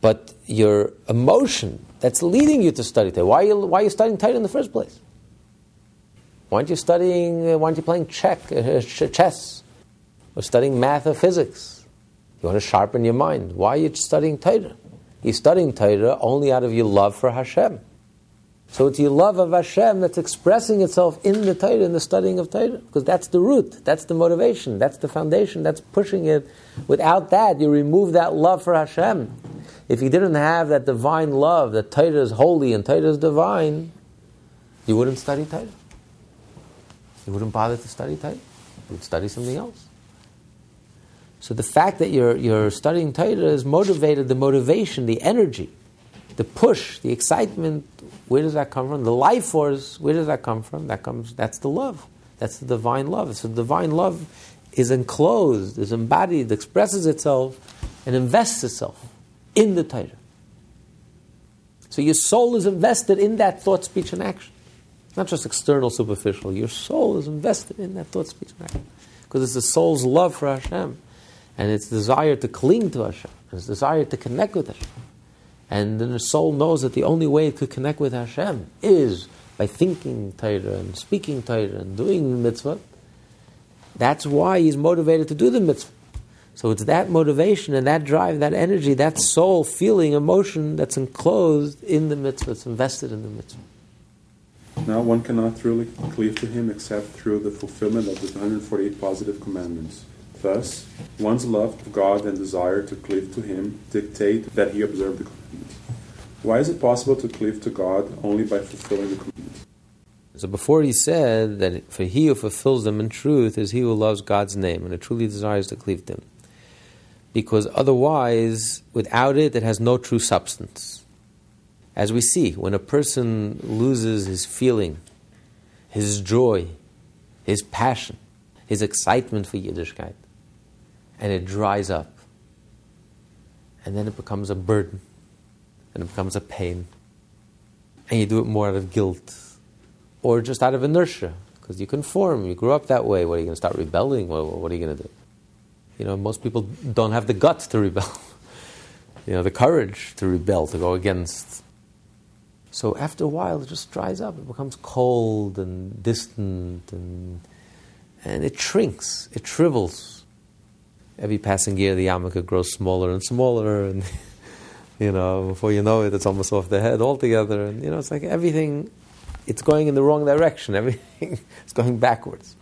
but your emotion that's leading you to study Torah. Why are you, why are you studying Torah in the first place? Why aren't you studying, why aren't you playing check, uh, chess, or studying math or physics? You want to sharpen your mind. Why are you studying Torah? You're studying Torah only out of your love for Hashem. So it's your love of Hashem that's expressing itself in the Torah, in the studying of Torah, because that's the root, that's the motivation, that's the foundation, that's pushing it. Without that, you remove that love for Hashem. If you didn't have that divine love, that Torah is holy and Torah is divine, you wouldn't study Torah. You wouldn't bother to study Torah. You would study something else. So the fact that you're, you're studying Torah is motivated, the motivation, the energy, the push, the excitement, where does that come from? The life force, where does that come from? That comes, that's the love. That's the divine love. So divine love is enclosed, is embodied, expresses itself, and invests itself in the Torah. So your soul is invested in that thought, speech, and action. Not just external, superficial. Your soul is invested in that thought, speech, and action. Because it's the soul's love for Hashem, and its desire to cling to Hashem, its desire to connect with Hashem. And then the soul knows that the only way it could connect with Hashem is by thinking Torah and speaking Torah and doing mitzvah. That's why he's motivated to do the mitzvah. So it's that motivation and that drive, that energy, that soul feeling, emotion that's enclosed in the mitzvah, it's invested in the mitzvah. Now one cannot truly cleave to him except through the fulfillment of the 148 positive commandments. Thus, one's love of God and desire to cleave to him dictate that he observe the commandments. Why is it possible to cleave to God only by fulfilling the commandments? So before he said that for he who fulfills them in truth is he who loves God's name and it truly desires to cleave to him because otherwise, without it, it has no true substance. As we see, when a person loses his feeling, his joy, his passion, his excitement for Yiddishkeit, and it dries up, and then it becomes a burden, and it becomes a pain, and you do it more out of guilt, or just out of inertia, because you conform, you grew up that way. What are you going to start rebelling? What, what are you going to do? You know, most people don't have the guts to rebel. <laughs> you know, the courage to rebel, to go against. So after a while, it just dries up. It becomes cold and distant, and and it shrinks. It shrivels. Every passing year, the yarmulke grows smaller and smaller, <laughs> and you know, before you know it, it's almost off the head altogether. And you know, it's like everything. It's going in the wrong direction. <laughs> Everything is going backwards.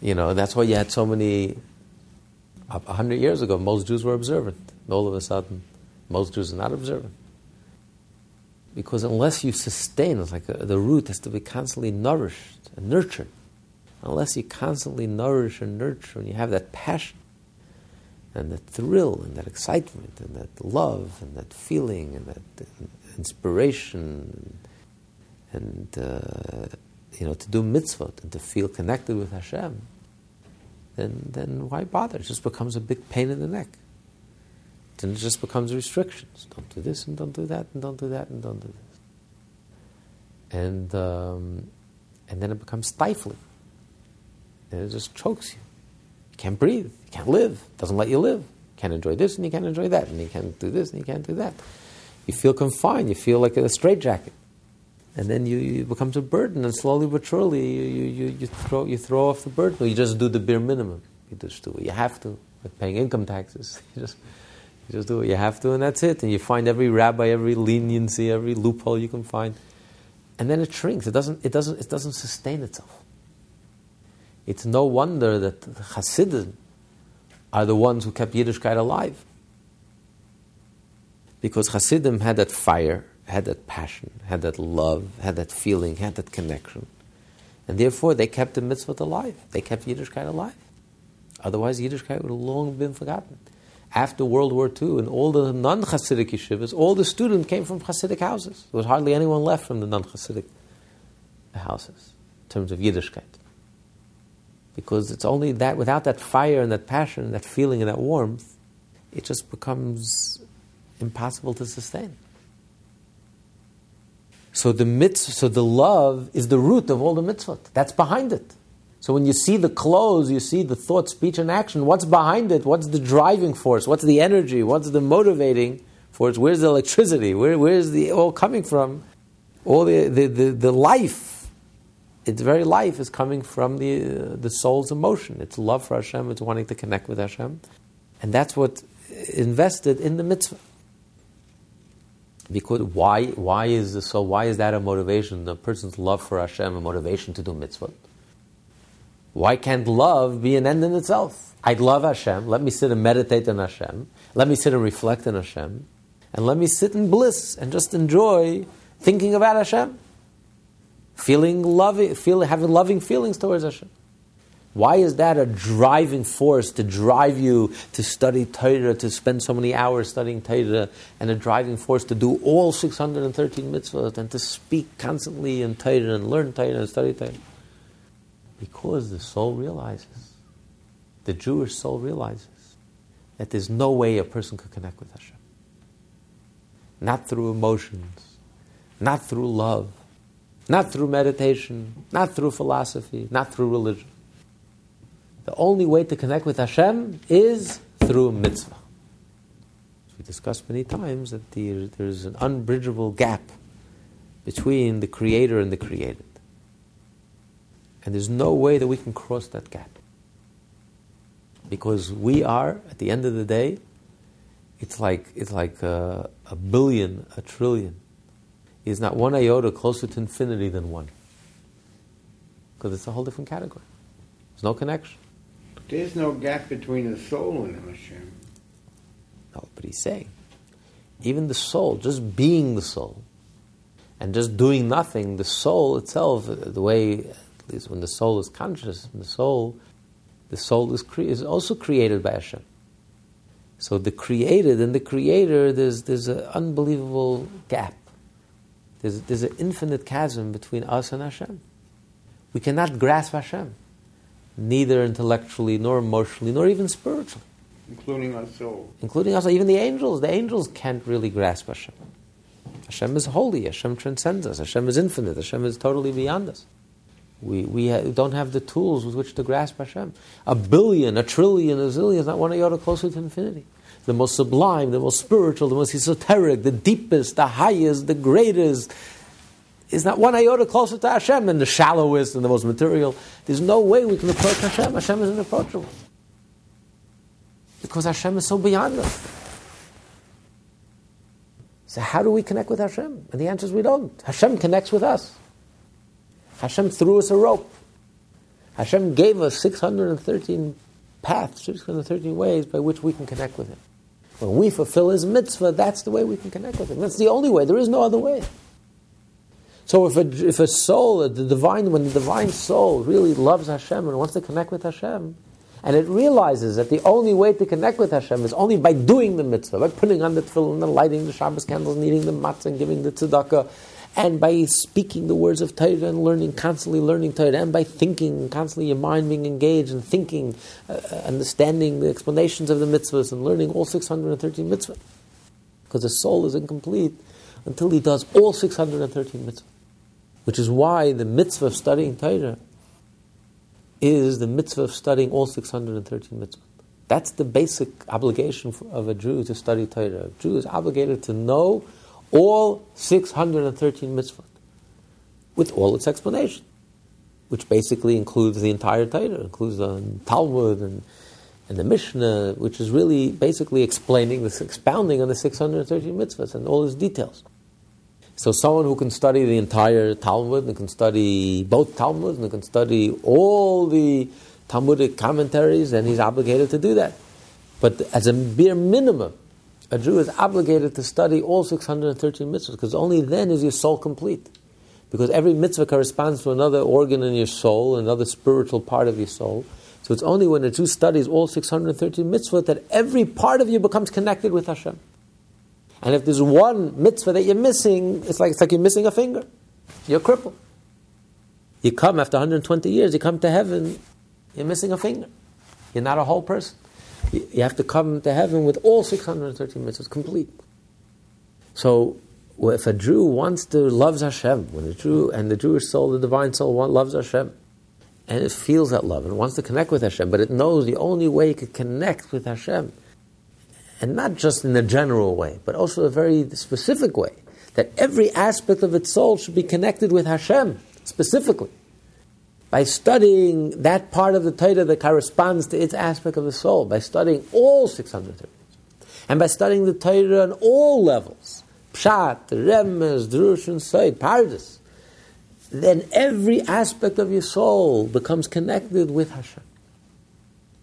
You know, that's why you had so many a hundred years ago, most Jews were observant. And all of a sudden, most Jews are not observant. Because unless you sustain, it's like a, the root has to be constantly nourished and nurtured. Unless you constantly nourish and nurture and you have that passion and that thrill and that excitement and that love and that feeling and that inspiration and, uh, you know, to do mitzvot and to feel connected with Hashem, then, then why bother? It just becomes a big pain in the neck. Then it just becomes restrictions. Don't do this and don't do that and don't do that and don't do this. And, um, and then it becomes stifling. And it just chokes you. You can't breathe. You can't live. Doesn't let you live. You can't enjoy this and you can't enjoy that. And you can't do this and you can't do that. You feel confined. You feel like a straitjacket and then you, it becomes a burden, and slowly but surely you, you, you, throw, you throw off the burden. You just do the bare minimum. You just do what you have to, like paying income taxes. <laughs> You just, you just do what you have to, and that's it. And you find every rabbi, every leniency, every loophole you can find, and then it shrinks. It doesn't, it doesn't, it doesn't sustain itself. It's no wonder that Hasidim are the ones who kept Yiddishkeit alive. Because Hasidim had that fire had that passion, had that love, had that feeling, had that connection. And therefore, they kept the mitzvah alive. They kept Yiddishkeit alive. Otherwise, Yiddishkeit would have long been forgotten. After World War II, and all the non Hasidic yeshivas, all the students came from Hasidic houses. There was hardly anyone left from the non Hasidic houses in terms of Yiddishkeit. Because it's only that, without that fire and that passion, and that feeling and that warmth, it just becomes impossible to sustain. So the mitzvah, so the love is the root of all the mitzvot. That's behind it. So when you see the clothes, you see the thought, speech, and action. What's behind it? What's the driving force? What's the energy? What's the motivating force? Where's the electricity? Where, where's the all coming from? All the, the, the, the life, its very life is coming from the, uh, the soul's emotion. It's love for Hashem, it's wanting to connect with Hashem. And that's what invested in the mitzvah. Because why, why is the soul, why is that a motivation? The person's love for Hashem, a motivation to do mitzvah? Why can't love be an end in itself? I'd love Hashem. Let me sit and meditate on Hashem. Let me sit and reflect on Hashem. And let me sit in bliss and just enjoy thinking about Hashem. Feeling loving, feel, having loving feelings towards Hashem. Why is that a driving force to drive you to study Torah, to spend so many hours studying Torah, and a driving force to do all 613 mitzvot and to speak constantly in Torah and learn Torah and study Torah? Because the soul realizes, the Jewish soul realizes, that there's no way a person could connect with Hashem. Not through emotions, not through love, not through meditation, not through philosophy, not through religion. The only way to connect with Hashem is through mitzvah. We discussed many times that the, there's an unbridgeable gap between the creator and the created. And there's no way that we can cross that gap. Because we are, at the end of the day, it's like, it's like a, a billion, a trillion. Is not one iota closer to infinity than one. Because it's a whole different category. There's no connection. There's no gap between the soul and Hashem. No, but he's saying, even the soul, just being the soul, and just doing nothing, the soul itself, the way at least when the soul is conscious, the soul, the soul is, cre- is also created by Hashem. So the created and the creator, there's, there's an unbelievable gap. There's, there's an infinite chasm between us and Hashem. We cannot grasp Hashem, neither intellectually, nor emotionally, nor even spiritually. Including our soul. Including us, even the angels. The angels can't really grasp Hashem. Hashem is holy. Hashem transcends us. Hashem is infinite. Hashem is totally beyond us. We, we ha- don't have the tools with which to grasp Hashem. A billion, a trillion, a zillion is not one iota closer to infinity. The most sublime, the most spiritual, the most esoteric, the deepest, the highest, the greatest is not one iota closer to Hashem than the shallowest and the most material. There's no way we can approach Hashem. Hashem is unapproachable. Because Hashem is so beyond us. So how do we connect with Hashem? And the answer is we don't. Hashem connects with us. Hashem threw us a rope. Hashem gave us 613 paths, 613 ways by which we can connect with Him. When we fulfill His mitzvah, that's the way we can connect with Him. That's the only way. There is no other way. So if a, if a soul, the divine, when the divine soul really loves Hashem and wants to connect with Hashem, and it realizes that the only way to connect with Hashem is only by doing the mitzvah, by putting on the tefillin and lighting the Shabbos candles and eating the matzah and giving the tzedakah, and by speaking the words of Torah and learning, constantly learning Torah, and by thinking, constantly your mind being engaged and thinking, uh, understanding the explanations of the mitzvahs and learning all 613 mitzvahs. Because the soul is incomplete until he does all 613 mitzvahs. Which is why the mitzvah of studying Torah is the mitzvah of studying all 613 mitzvahs. That's the basic obligation of a Jew to study Torah. A Jew is obligated to know all 613 mitzvot, with all its explanation, which basically includes the entire Torah, includes the Talmud and, and the Mishnah, which is really basically explaining, this expounding on the 613 mitzvahs and all its details. So someone who can study the entire Talmud and can study both Talmuds and can study all the Talmudic commentaries, then he's obligated to do that. But as a bare minimum, a Jew is obligated to study all 613 mitzvahs because only then is your soul complete. Because every mitzvah corresponds to another organ in your soul, another spiritual part of your soul. So it's only when a Jew studies all 613 mitzvahs that every part of you becomes connected with Hashem. And if there's one mitzvah that you're missing, it's like, it's like you're missing a finger. You're crippled. You come after 120 years, you come to heaven, you're missing a finger. You're not a whole person. You have to come to heaven with all 613 mitzvahs complete. So, if a Jew wants to loves Hashem, when a Jew and the Jewish soul, the divine soul, loves Hashem, and it feels that love and wants to connect with Hashem, but it knows the only way it could connect with Hashem and not just in a general way, but also a very specific way, that every aspect of its soul should be connected with Hashem specifically. By studying that part of the Torah that corresponds to its aspect of the soul, by studying all six hundred 630, and by studying the Torah on all levels, Pshat, Remez, Drush, and Sod, Pardes, then every aspect of your soul becomes connected with Hashem.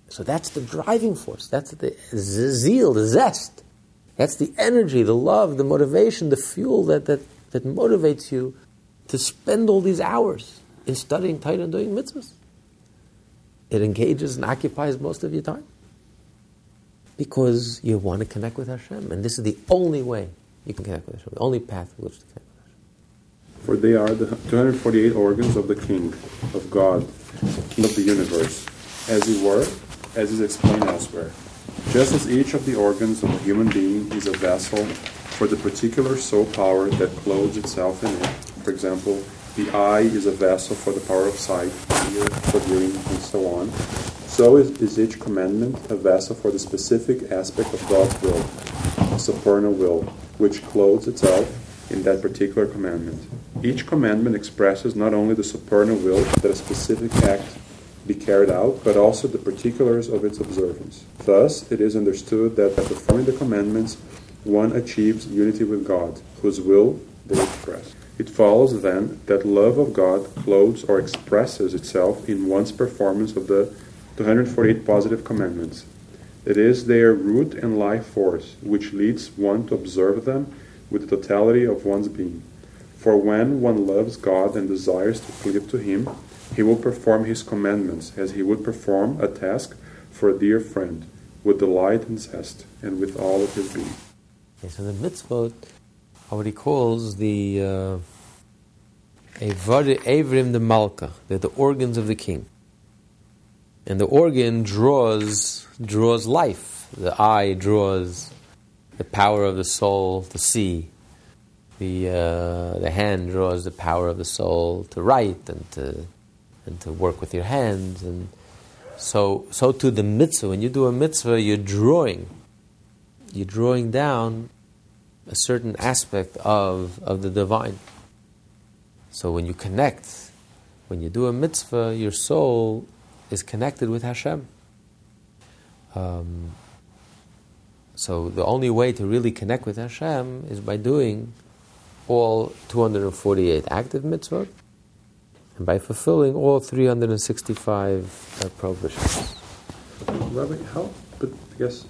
So that's the driving force. That's the zeal, the zest. That's the energy, the love, the motivation, the fuel that, that, that motivates you to spend all these hours in studying Torah and doing mitzvahs. It engages and occupies most of your time because you want to connect with Hashem, and this is the only way you can connect with Hashem, the only path with which to connect with Hashem. For they are the 248 organs of the King, of God, of the universe, as he were, as is explained elsewhere. Just as each of the organs of a human being is a vessel for the particular soul power that clothes itself in it, for example, the eye is a vessel for the power of sight, ear for hearing, and so on, so is, is each commandment a vessel for the specific aspect of God's will, a supernal will, which clothes itself in that particular commandment. Each commandment expresses not only the supernal will that a specific act be carried out, but also the particulars of its observance. Thus, it is understood that by performing the commandments, one achieves unity with God, whose will they express. It follows then that love of God clothes or expresses itself in one's performance of the 248 positive commandments. It is their root and life force which leads one to observe them with the totality of one's being. For when one loves God and desires to cleave to Him, he will perform his commandments as he would perform a task for a dear friend, with delight and zest, and with all of his being. Okay, so the mitzvot what he calls the uh, Evarim d'Malka. They're the organs of the king. And the organ draws draws life. The eye draws the power of the soul to see. The, uh, the hand draws the power of the soul to write and to and to work with your hands. And so, so to the mitzvah. When you do a mitzvah, you're drawing. You're drawing down a certain aspect of, of the divine. So when you connect, when you do a mitzvah, your soul is connected with Hashem. Um, so the only way to really connect with Hashem is by doing all 248 active mitzvot and by fulfilling all 365 uh, prohibitions. Rabbi, how? But I guess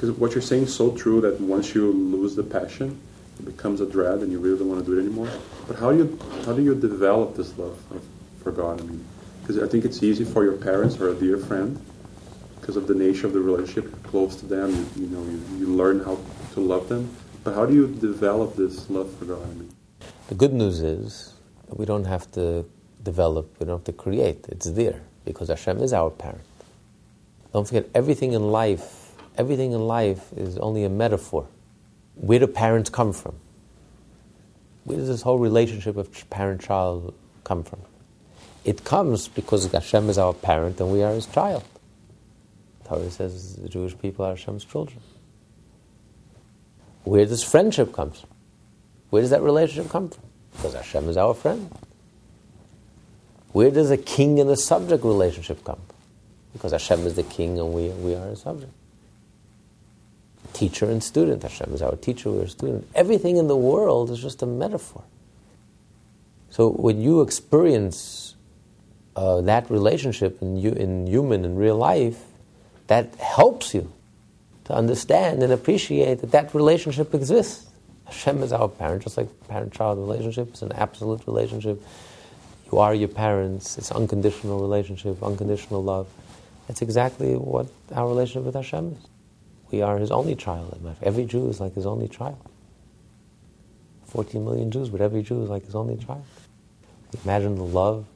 because what you're saying is so true that once you lose the passion, it becomes a dread, and you really don't want to do it anymore. But how do you how do you develop this love for God? I mean, because I think it's easy for your parents or a dear friend because of the nature of the relationship, close to them. You, you know, you, you learn how to love them. But how do you develop this love for God? I mean? The good news is we don't have to develop, we don't have to create. It's there because Hashem is our parent. Don't forget, everything in life, everything in life is only a metaphor. Where do parents come from? Where does this whole relationship of parent-child come from? It comes because Hashem is our parent and we are His child. Torah says the Jewish people are Hashem's children. Where does friendship come from? Where does that relationship come from? Because Hashem is our friend. Where does a king and a subject relationship come? Because Hashem is the king and we, we are a subject. Teacher and student. Hashem is our teacher, we are a student. Everything in the world is just a metaphor. So when you experience uh, that relationship in, in human, in real life, that helps you to understand and appreciate that that relationship exists. Hashem is our parent, just like parent-child relationship is an absolute relationship you are your parents. It's unconditional relationship, unconditional love. That's exactly what our relationship with Hashem is. We are His only child. Every Jew is like His only child. 14 million Jews, but every Jew is like His only child. Imagine the love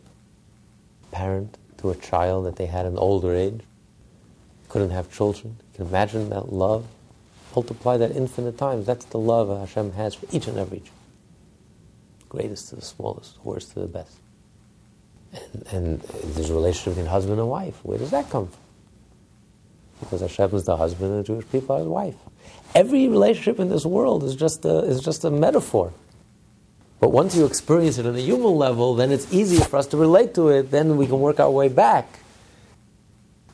parent to a child that they had in older age, couldn't have children. You can imagine that love. Multiply that infinite times. That's the love Hashem has for each and every Jew. Greatest to the smallest, worst to the best. And, and there's a relationship between husband and wife. Where does that come from? Because Hashem is the husband and the Jewish people are his wife. Every relationship in this world is just a, is just a metaphor. But once you experience it on a human level, then it's easier for us to relate to it. Then we can work our way back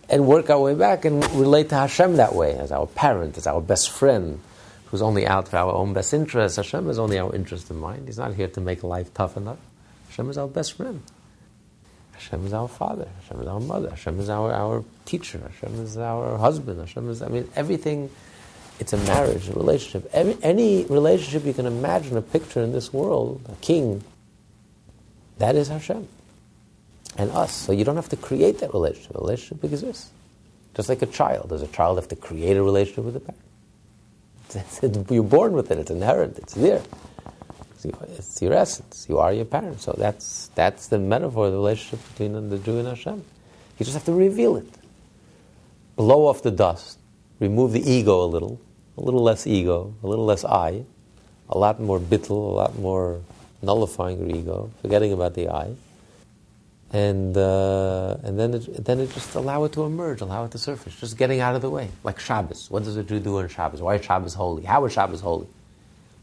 and work our way back and relate to Hashem that way as our parent, as our best friend, who's only out for our own best interest. Hashem is only our interest in mind. He's not here to make life tough enough. Hashem is our best friend. Hashem is our father. Hashem is our mother. Hashem is our, our teacher. Hashem is our husband. Hashem is, I mean, everything. It's a marriage, a relationship. Every, any relationship you can imagine, a picture in this world, a king, that is Hashem and us. So you don't have to create that relationship. A relationship exists. Just like a child. Does a child have to create a relationship with a parent? <laughs> It's, it's, you're born with it. It's inherent. It's there. It's your essence. You are your parent. So that's, that's the metaphor of the relationship between the Jew and Hashem. You just have to reveal it. Blow off the dust. Remove the ego a little. A little less ego. A little less I. A lot more bittul. A lot more nullifying your ego. Forgetting about the I. And, uh, and then, it, then it just allow it to emerge, allow it to surface, just getting out of the way. Like Shabbos. What does a Jew do on Shabbos? Why is Shabbos holy? How is Shabbos holy?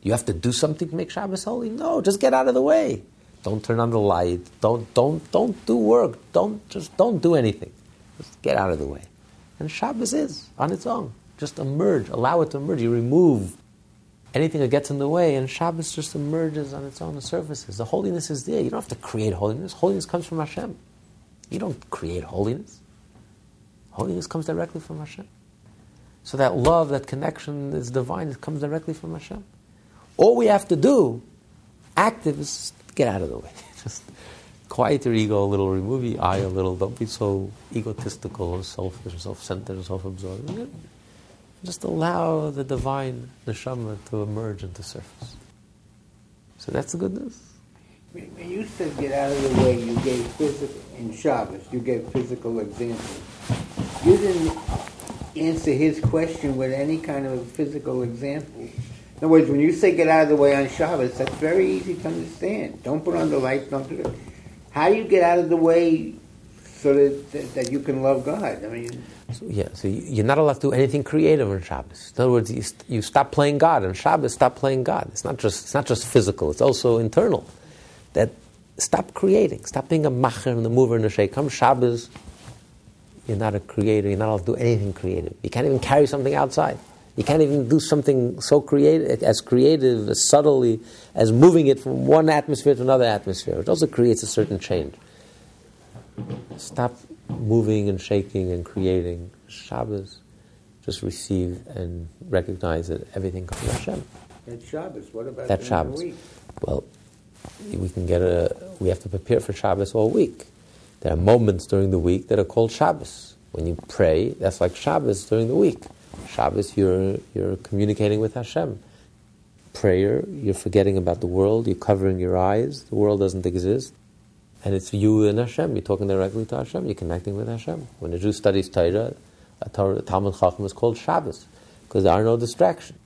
You have to do something to make Shabbos holy? No, just get out of the way. Don't turn on the light. Don't, don't, don't do work. Don't, just don't do anything. Just get out of the way. And Shabbos is on its own. Just emerge. Allow it to emerge. You remove anything that gets in the way, and Shabbos just emerges on its own surfaces. The holiness is there. You don't have to create holiness. Holiness comes from Hashem. You don't create holiness. Holiness comes directly from Hashem. So that love, that connection is divine. It comes directly from Hashem. All we have to do, active, is get out of the way. <laughs> Just quiet your ego a little, remove your eye a little. Don't be so egotistical or selfish or self-centered or self-absorbed. Just allow the divine neshama to emerge into surface. So that's the good news. When you said get out of the way, you gave physical, in Shabbos, you gave physical examples. You didn't answer his question with any kind of physical example. In other words, when you say get out of the way on Shabbos, that's very easy to understand. Don't put on the lights, don't do it. How do you get out of the way so that, that, that you can love God? I mean, so, yeah, so you're not allowed to do anything creative on Shabbos. In other words, you, you stop playing God on Shabbos. Stop playing God. It's not just it's not just physical. It's also internal. That stop creating. Stop being a macher and the mover and the shake. Come Shabbos, you're not a creator. You're not allowed to do anything creative. You can't even carry something outside. You can't even do something so creative, as creative, as subtly as moving it from one atmosphere to another atmosphere, It also creates a certain change. Stop moving and shaking and creating. Shabbos, just receive and recognize that everything comes from Hashem. That's Shabbos. What about That's Shabbos. week? Well, we can get a. We have to prepare for Shabbos all week. There are moments during the week that are called Shabbos. When you pray, that's like Shabbos during the week. Shabbos, you're you're communicating with Hashem. Prayer, you're forgetting about the world. You're covering your eyes. The world doesn't exist. And it's you and Hashem. You're talking directly to Hashem. You're connecting with Hashem. When a Jew studies Torah, a Talmid Chacham is called Shabbos because there are no distractions.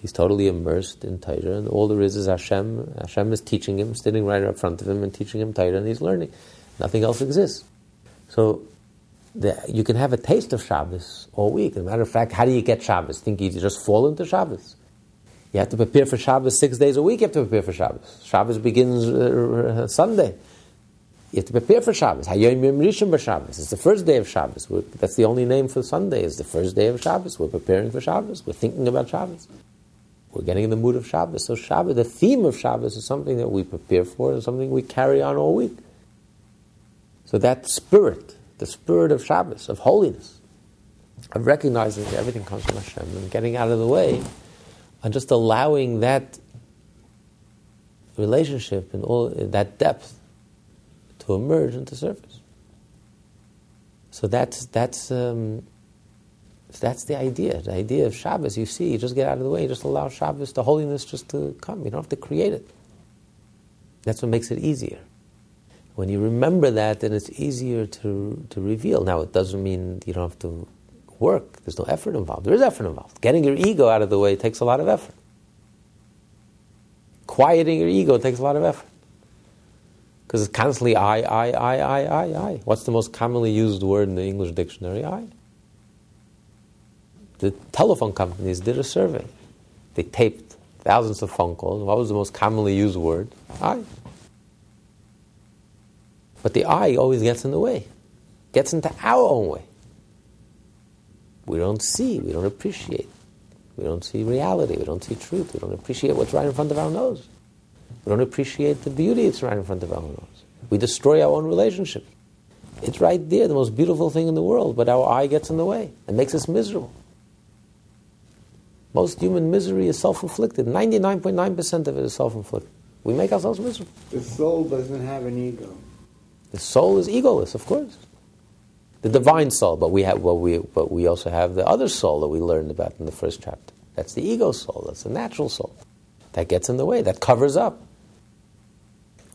He's totally immersed in Torah, and all there is is Hashem. Hashem is teaching him, sitting right up front of him, and teaching him Torah, and he's learning. Nothing else exists. So the, you can have a taste of Shabbos all week. As a matter of fact, how do you get Shabbos? Think you just fall into Shabbos? You have to prepare for Shabbos six days a week. You have to prepare for Shabbos. Shabbos begins uh, uh Sunday. You have to prepare for Shabbos. Hayom Yom Rishon b'Shabbos. It's the first day of Shabbos. We're, that's the only name for Sunday. It's the first day of Shabbos. We're preparing for Shabbos. We're thinking about Shabbos. We're getting in the mood of Shabbos. So Shabbos, the theme of Shabbos is something that we prepare for and something we carry on all week. So that spirit, the spirit of Shabbos, of holiness, of recognizing that everything comes from Hashem and getting out of the way, and just allowing that relationship and all that depth to emerge into surface. So that's that's um, that's the idea. The idea of Shabbos. You see, you just get out of the way. You just allow Shabbos, the holiness, just to come. You don't have to create it. That's what makes it easier. When you remember that, then it's easier to to reveal. Now, it doesn't mean you don't have to work. There's no effort involved. There is effort involved. Getting your ego out of the way takes a lot of effort. Quieting your ego takes a lot of effort. Because it's constantly I, I, I, I, I, I. What's the most commonly used word in the English dictionary? I. the telephone companies did a survey. They taped thousands of phone calls. What was the most commonly used word? I. But the I always gets in the way, gets into our own way. We don't see, we don't appreciate. We don't see reality, we don't see truth, we don't appreciate what's right in front of our nose. We don't appreciate the beauty that's right in front of our nose. We destroy our own relationship. It's right there, the most beautiful thing in the world, but our eye gets in the way and makes us miserable. Most human misery is self inflicted. 99.9% of it is self inflicted. We make ourselves miserable. The soul doesn't have an ego. The soul is egoless, of course. The divine soul, but we have well, we but we also have the other soul that we learned about in the first chapter. That's the ego soul. That's the natural soul. That gets in the way. That covers up.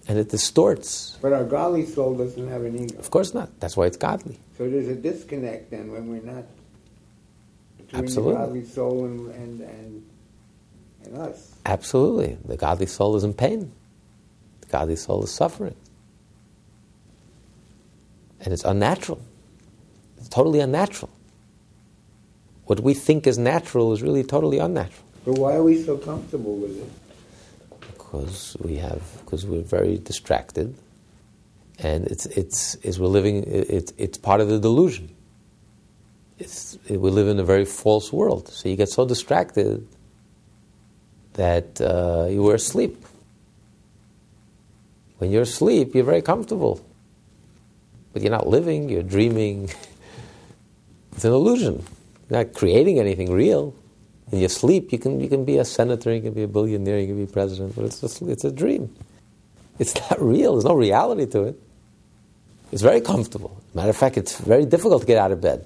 And it distorts. But our godly soul doesn't have an ego. Of course not. That's why it's godly. So there's a disconnect then when we're not between Absolutely. the godly soul and, and, and, and us. Absolutely. The godly soul is in pain. The godly soul is suffering. And it's unnatural. It's totally unnatural. What we think is natural is really totally unnatural. But why are we so comfortable with it? Because we have, because we're very distracted, and it's it's is we're living. It's it's part of the delusion. It's we live in a very false world. So you get so distracted that uh, you were asleep. When you're asleep, you're very comfortable, but you're not living. You're dreaming. <laughs> It's an illusion. You're not creating anything real. In your sleep, you can, you can be a senator, you can be a billionaire, you can be president, but it's, just, it's a dream. It's <laughs> not real. There's no reality to it. It's very comfortable. Matter of fact, it's very difficult to get out of bed.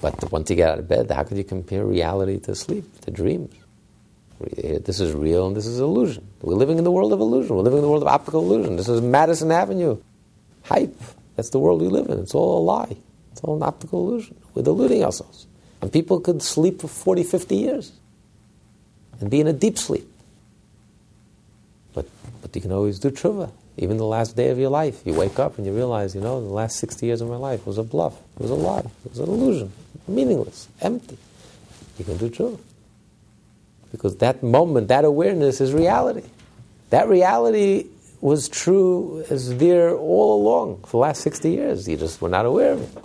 But once you get out of bed, how could you compare reality to sleep, to dreams? Eh, this is real and this is illusion. We're living in the world of illusion. We're living in the world of optical illusion. This is Madison Avenue. Hype. That's the world we live in. It's all a lie. It's all an optical illusion. We're deluding ourselves. And people could sleep for 40, 50 years and be in a deep sleep. But, but you can always do tshuva. Even the last day of your life, you wake up and you realize, you know, the last 60 years of my life was a bluff, it was a lie, it was an illusion, meaningless, empty. You can do tshuva. Because that moment, that awareness is reality. That reality was true, as there all along for the last 60 years. You just were not aware of it.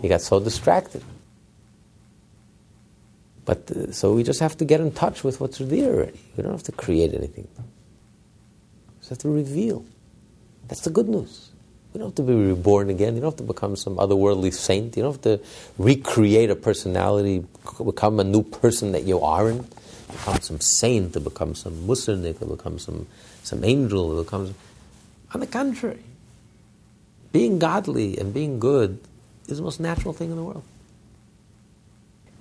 You got so distracted. But uh, so we just have to get in touch with what's there already. We don't have to create anything. We just have to reveal. That's the good news. You don't have to be reborn again. You don't have to become some otherworldly saint. You don't have to recreate a personality, become a new person that you aren't. Become some saint, to become some musarnik, to become some, some angel, to become. Some... On the contrary, being godly and being good is the most natural thing in the world.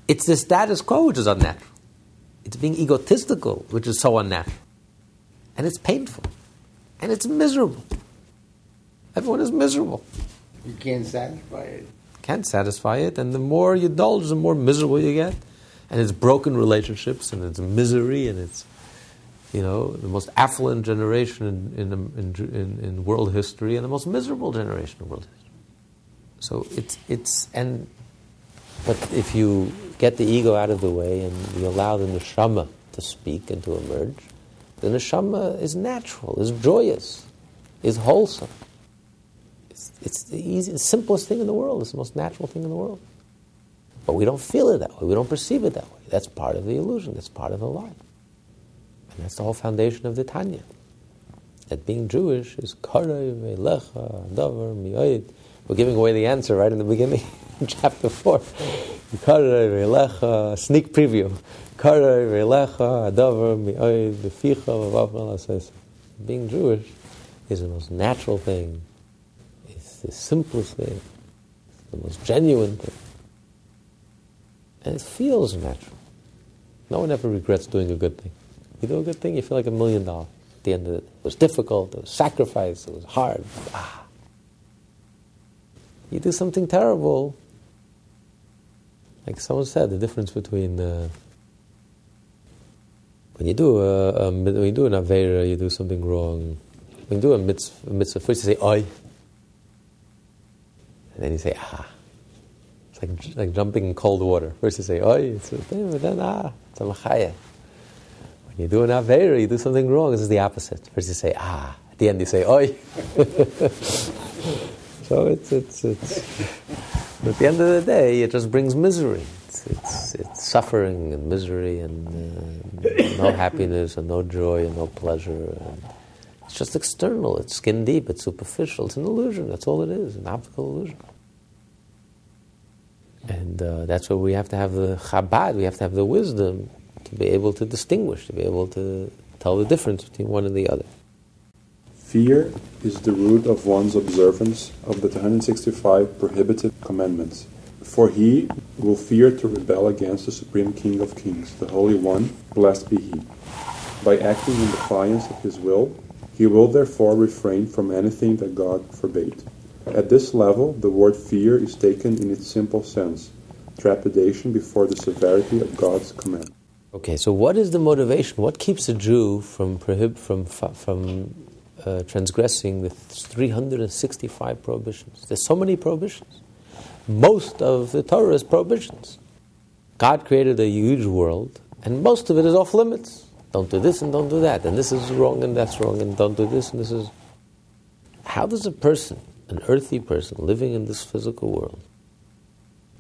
It's the status quo which is unnatural. It's being egotistical which is so unnatural. And it's painful. And it's miserable. Everyone is miserable. You can't satisfy it. Can't satisfy it, and the more you indulge, the more miserable you get. And it's broken relationships, and it's misery, and it's, you know, the most affluent generation in, in, in, in world history, and the most miserable generation in world history. So it's, it's and, but if you get the ego out of the way and you allow the neshama to speak and to emerge, the neshama is natural, is joyous, is wholesome. It's, it's the easiest, simplest thing in the world. It's the most natural thing in the world. But we don't feel it that way. We don't perceive it that way. That's part of the illusion. That's part of the lie. And that's the whole foundation of the Tanya. That being Jewish is karei velecha davar mi'ayid. We're giving away the answer right in the beginning, in <laughs> chapter 4. Karei velecha, sneak preview. Karei velecha davar beficha v'vav Being Jewish is the most natural thing. It's the simplest thing. It's the most genuine thing. And it feels natural. No one ever regrets doing a good thing. You do a good thing, you feel like a million dollars. At the end of it, it was difficult, it was sacrifice, it was hard. Ah. You do something terrible, like someone said, the difference between uh, when you do a, a, when you do an avera, you do something wrong. When you do a mitzvah, a mitzvah first you say "oi," and then you say "ah." Like, like jumping in cold water. First you say, oi, it's a thing, but then, ah, it's a machaya. When you do an avera, you do something wrong, this is the opposite. First you say, ah. At the end you say, oi. <laughs> so it's, it's, it's, at the end of the day, it just brings misery. It's, it's, it's suffering and misery and uh, no happiness and no joy and no pleasure. And it's just external, it's skin deep, it's superficial, it's an illusion, that's all it is, an optical illusion. And uh, that's where we have to have the Chabad, we have to have the wisdom to be able to distinguish, to be able to tell the difference between one and the other. Fear is the root of one's observance of the 265 prohibited commandments. For he will fear to rebel against the Supreme King of Kings, the Holy One, blessed be he. By acting in defiance of his will, he will therefore refrain from anything that God forbade. At this level, the word fear is taken in its simple sense trepidation before the severity of God's command. Okay, so what is the motivation? What keeps a Jew from prohib- from from uh, transgressing the 365 prohibitions? There's so many prohibitions. Most of the Torah is prohibitions. God created a huge world, and most of it is off limits. Don't do this and don't do that, and this is wrong and that's wrong, and don't do this and this is. How does a person an earthy person living in this physical world,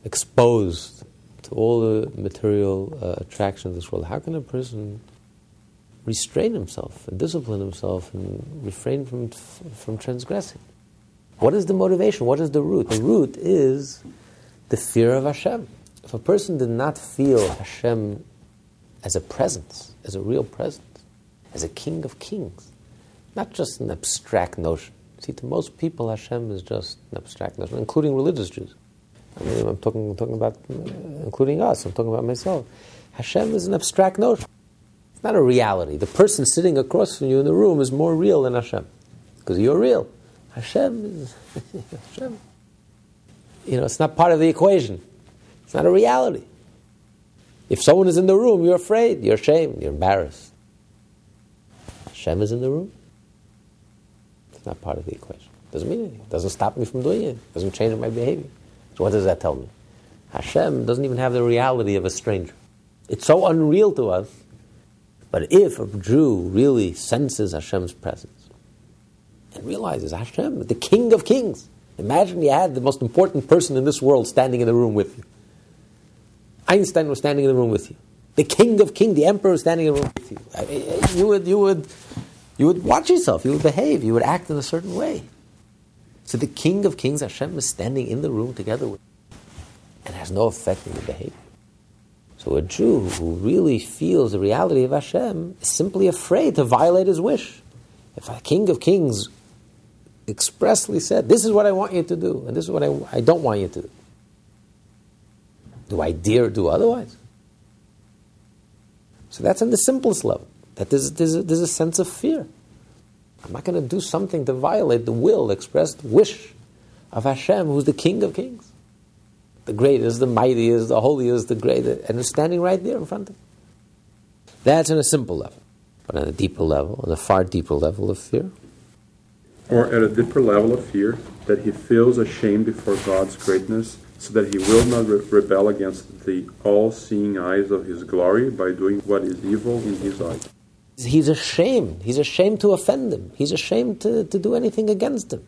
exposed to all the material uh, attractions of this world, how can a person restrain himself and discipline himself and refrain from, from transgressing? What is the motivation? What is the root? The root is the fear of Hashem. If a person did not feel Hashem as a presence, as a real presence, as a king of kings, not just an abstract notion, See, to most people, Hashem is just an abstract notion, including religious Jews. I mean, I'm talking, I'm talking about, including us, I'm talking about myself. Hashem is an abstract notion. It's not a reality. The person sitting across from you in the room is more real than Hashem, because you're real. Hashem is <laughs> Hashem. You know, it's not part of the equation. It's not a reality. If someone is in the room, you're afraid, you're ashamed, you're embarrassed. Hashem is in the room. It's not part of the equation. Doesn't mean anything. Doesn't stop me from doing it. Doesn't change my behavior. So what does that tell me? Hashem doesn't even have the reality of a stranger. It's so unreal to us. But if a Jew really senses Hashem's presence and realizes Hashem, the King of Kings, imagine you had the most important person in this world standing in the room with you. Einstein was standing in the room with you. The King of Kings, the Emperor standing in the room with you. You would, you would you would watch yourself, you would behave, you would act in a certain way. So the King of Kings, Hashem, is standing in the room together with you and has no effect on your behavior. So a Jew who really feels the reality of Hashem is simply afraid to violate his wish. If a King of Kings expressly said, This is what I want you to do, and this is what I, I don't want you to do, do I dare do otherwise? So that's on the simplest level. That there's, there's, a, there's a sense of fear. I'm not going to do something to violate the will, expressed wish of Hashem, who's the King of Kings. The greatest, the mightiest, the holiest, the greatest, and it's standing right there in front of him. That's on a simple level. But on a deeper level, on a far deeper level of fear. Or at a deeper level of fear, that he feels ashamed before God's greatness so that he will not re- rebel against the all seeing eyes of his glory by doing what is evil in his eyes. He's ashamed. He's ashamed to offend him. He's ashamed to, to do anything against him.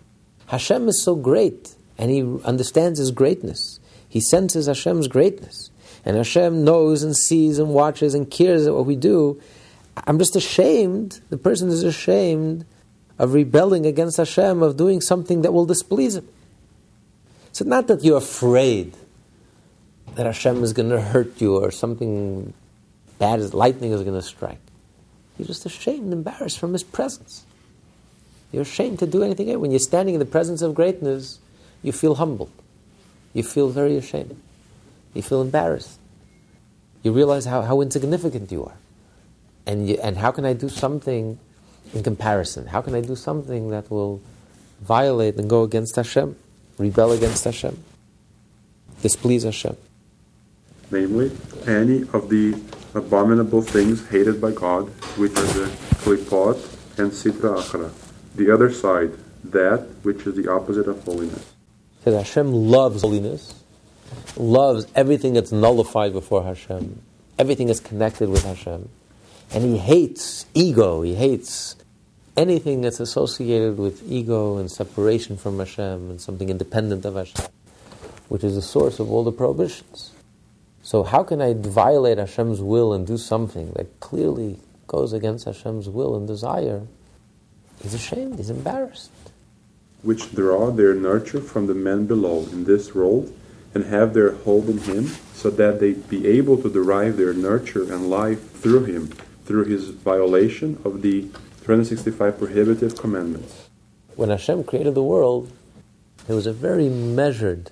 Hashem is so great, and he understands his greatness. He senses Hashem's greatness. And Hashem knows and sees and watches and cares at what we do. I'm just ashamed, the person is ashamed of rebelling against Hashem, of doing something that will displease him. So not that you're afraid that Hashem is going to hurt you or something bad, as lightning is going to strike. You're just ashamed embarrassed from His presence. You're ashamed to do anything. When you're standing in the presence of greatness, you feel humbled. You feel very ashamed. You feel embarrassed. You realize how, how insignificant you are. And, you, and how can I do something in comparison? How can I do something that will violate and go against Hashem, rebel against Hashem, displease Hashem? Namely, any of the abominable things hated by God, which are the klipot and sitra achra. The other side, that which is the opposite of holiness. That Hashem loves holiness, loves everything that's nullified before Hashem. Everything is connected with Hashem. And he hates ego. He hates anything that's associated with ego and separation from Hashem and something independent of Hashem, which is the source of all the prohibitions. So how can I violate Hashem's will and do something that clearly goes against Hashem's will and desire? He's ashamed, he's embarrassed. Which draw their nurture from the men below in this world and have their hold in him, so that they be able to derive their nurture and life through him, through his violation of the 365 prohibitive commandments. When Hashem created the world, there was a very measured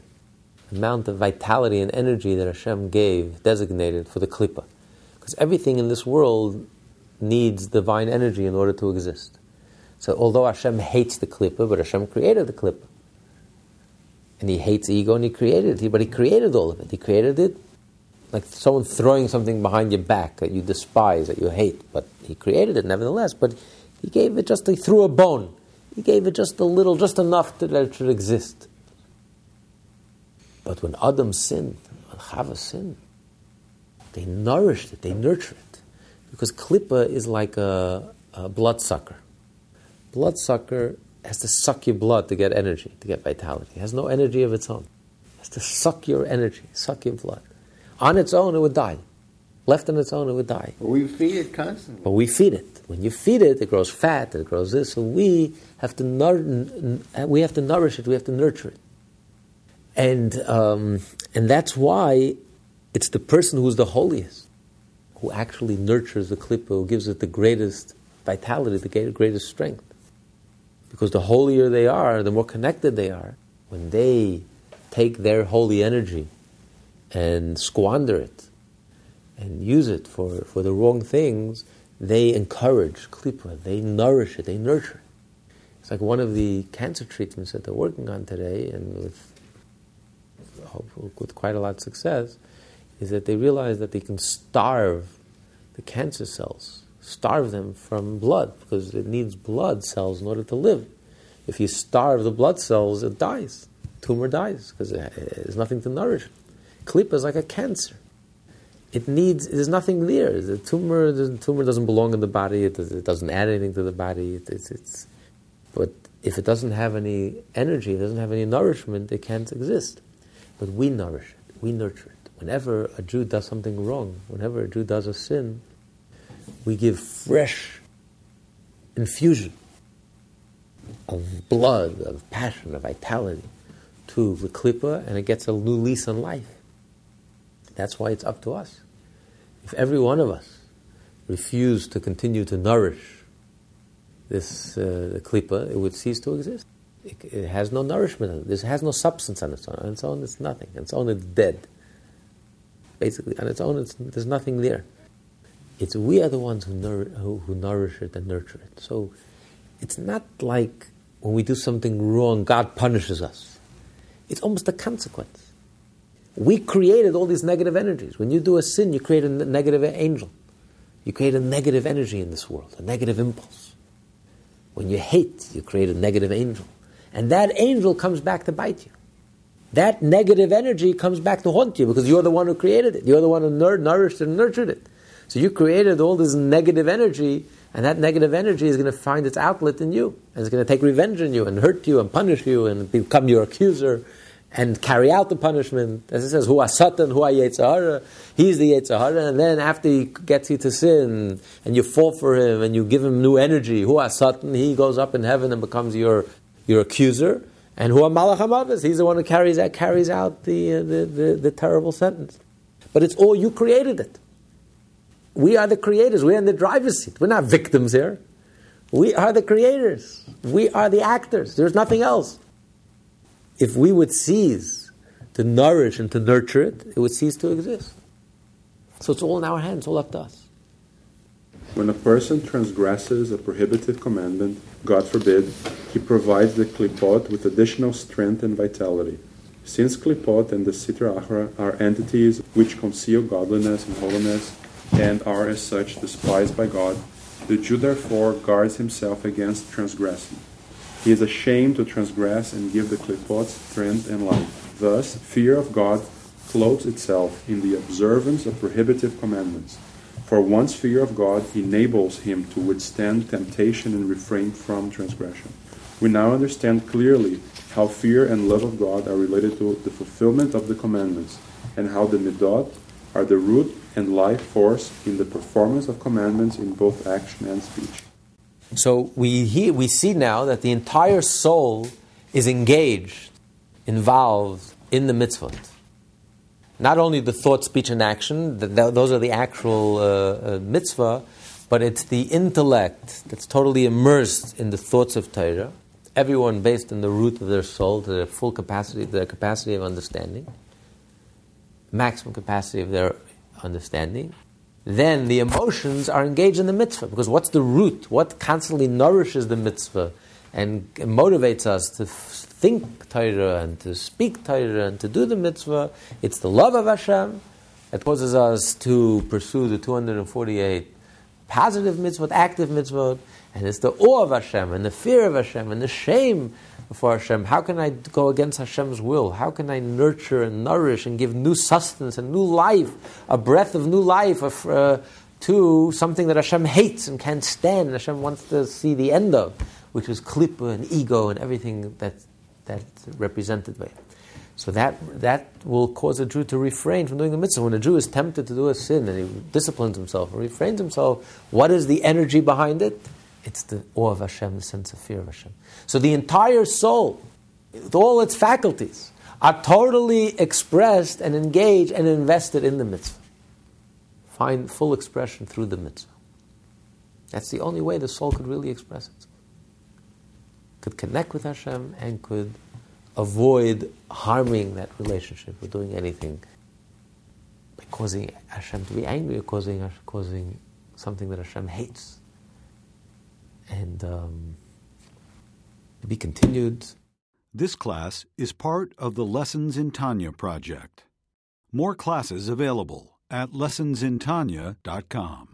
amount of vitality and energy that Hashem gave, designated for the klippa. Because everything in this world needs divine energy in order to exist. So although Hashem hates the klippa, but Hashem created the klippa. And he hates ego and he created it, but he created all of it. He created it like someone throwing something behind your back that you despise, that you hate, but he created it nevertheless. But he gave it just, he threw a bone. He gave it just a little, just enough that it should exist. But when Adam sinned, when Chava sinned, they nourished it, they nurtured it. Because klippa is like a, a bloodsucker. Bloodsucker has to suck your blood to get energy, to get vitality. It has no energy of its own. It has to suck your energy, suck your blood. On its own, it would die. Left on its own, it would die. But we feed it constantly. But we feed it. When you feed it, it grows fat, it grows this. So we have to, nur- we have to nourish it, we have to nurture it. And, um, and that's why it's the person who's the holiest who actually nurtures the klippa, who gives it the greatest vitality, the greatest strength. Because the holier they are, the more connected they are. When they take their holy energy and squander it and use it for, for the wrong things, they encourage klippa, they nourish it, they nurture it. It's like one of the cancer treatments that they're working on today, and with with quite a lot of success, is that they realize that they can starve the cancer cells, starve them from blood, because it needs blood cells in order to live. If you starve the blood cells, it dies. Tumor dies because there's nothing to nourish. Klippa is like a cancer. It needs. There's nothing there. The tumor. The tumor doesn't belong in the body. It, does, it doesn't add anything to the body. It, it's, it's. But if it doesn't have any energy, it doesn't have any nourishment, it can't exist. But we nourish it. We nurture it. Whenever a Jew does something wrong, whenever a Jew does a sin, we give fresh infusion of blood, of passion, of vitality to the klippa, and it gets a new lease on life. That's why it's up to us. If every one of us refused to continue to nourish this uh, it would cease to exist. It, it has no nourishment. This has no substance on its own. On its own, it's nothing. On its own, it's dead. Basically, on its own, there's nothing there. It's we are the ones who, nour- who, who nourish it and nurture it. So it's not like when we do something wrong, God punishes us. It's almost a consequence. We created all these negative energies. When you do a sin, you create a negative angel. You create a negative energy in this world, a negative impulse. When you hate, you create a negative angel. And that angel comes back to bite you. That negative energy comes back to haunt you because you're the one who created it. You're the one who nur- nourished and nurtured it. So you created all this negative energy, and that negative energy is going to find its outlet in you. And it's going to take revenge on you and hurt you and punish you and become your accuser and carry out the punishment. As it says, Hu Satan, Hu Yetzer Hara. He's the Yetzer Hara. And then after he gets you to sin and you fall for him and you give him new energy, Hu Satan, he goes up in heaven and becomes your, your accuser. And Hu Malach HaMavis, he's the one who carries out, carries out the, uh, the, the, the terrible sentence. But it's all you created it. We are the creators. We're in the driver's seat. We're not victims here. We are the creators. We are the actors. There's nothing else if we would cease to nourish and to nurture it, it would cease to exist. So it's all in our hands, all up to us. When a person transgresses a prohibitive commandment, God forbid, he provides the klipot with additional strength and vitality. Since klipot and the sitra achra are entities which conceal godliness and holiness and are as such despised by God, the Jew therefore guards himself against transgressing. He is ashamed to transgress and give the klipot strength and life. Thus, fear of God clothes itself in the observance of prohibitive commandments. For one's fear of God enables him to withstand temptation and refrain from transgression. We now understand clearly how fear and love of God are related to the fulfillment of the commandments, and how the midot are the root and life force in the performance of commandments in both action and speech. So we, hear, we see now that the entire soul is engaged, involved in the mitzvot. Not only the thought, speech, and action, those are the actual uh, uh, mitzvah, but it's the intellect that's totally immersed in the thoughts of Torah. Everyone based in the root of their soul to their full capacity, their capacity of understanding, maximum capacity of their understanding then the emotions are engaged in the mitzvah. Because what's the root? What constantly nourishes the mitzvah and motivates us to think Torah and to speak Torah and to do the mitzvah? It's the love of Hashem that causes us to pursue the 248 positive mitzvot, active mitzvot, and it's the awe of Hashem and the fear of Hashem and the shame before Hashem? How can I go against Hashem's will? How can I nurture and nourish and give new sustenance and new life, a breath of new life of, uh, to something that Hashem hates and can't stand and Hashem wants to see the end of, which was klippa and ego and everything that, that's represented by. So that, that will cause a Jew to refrain from doing the mitzvah. When a Jew is tempted to do a sin and he disciplines himself and refrains himself, what is the energy behind it? It's the awe of Hashem, the sense of fear of Hashem. So the entire soul, with all its faculties, are totally expressed and engaged and invested in the mitzvah. Find full expression through the mitzvah. That's the only way the soul could really express itself. Could connect with Hashem and could avoid harming that relationship or doing anything by causing Hashem to be angry or causing, causing something that Hashem hates and um, to be continued. This class is part of the Lessons in Tanya project. More classes available at lessonsintanya.com.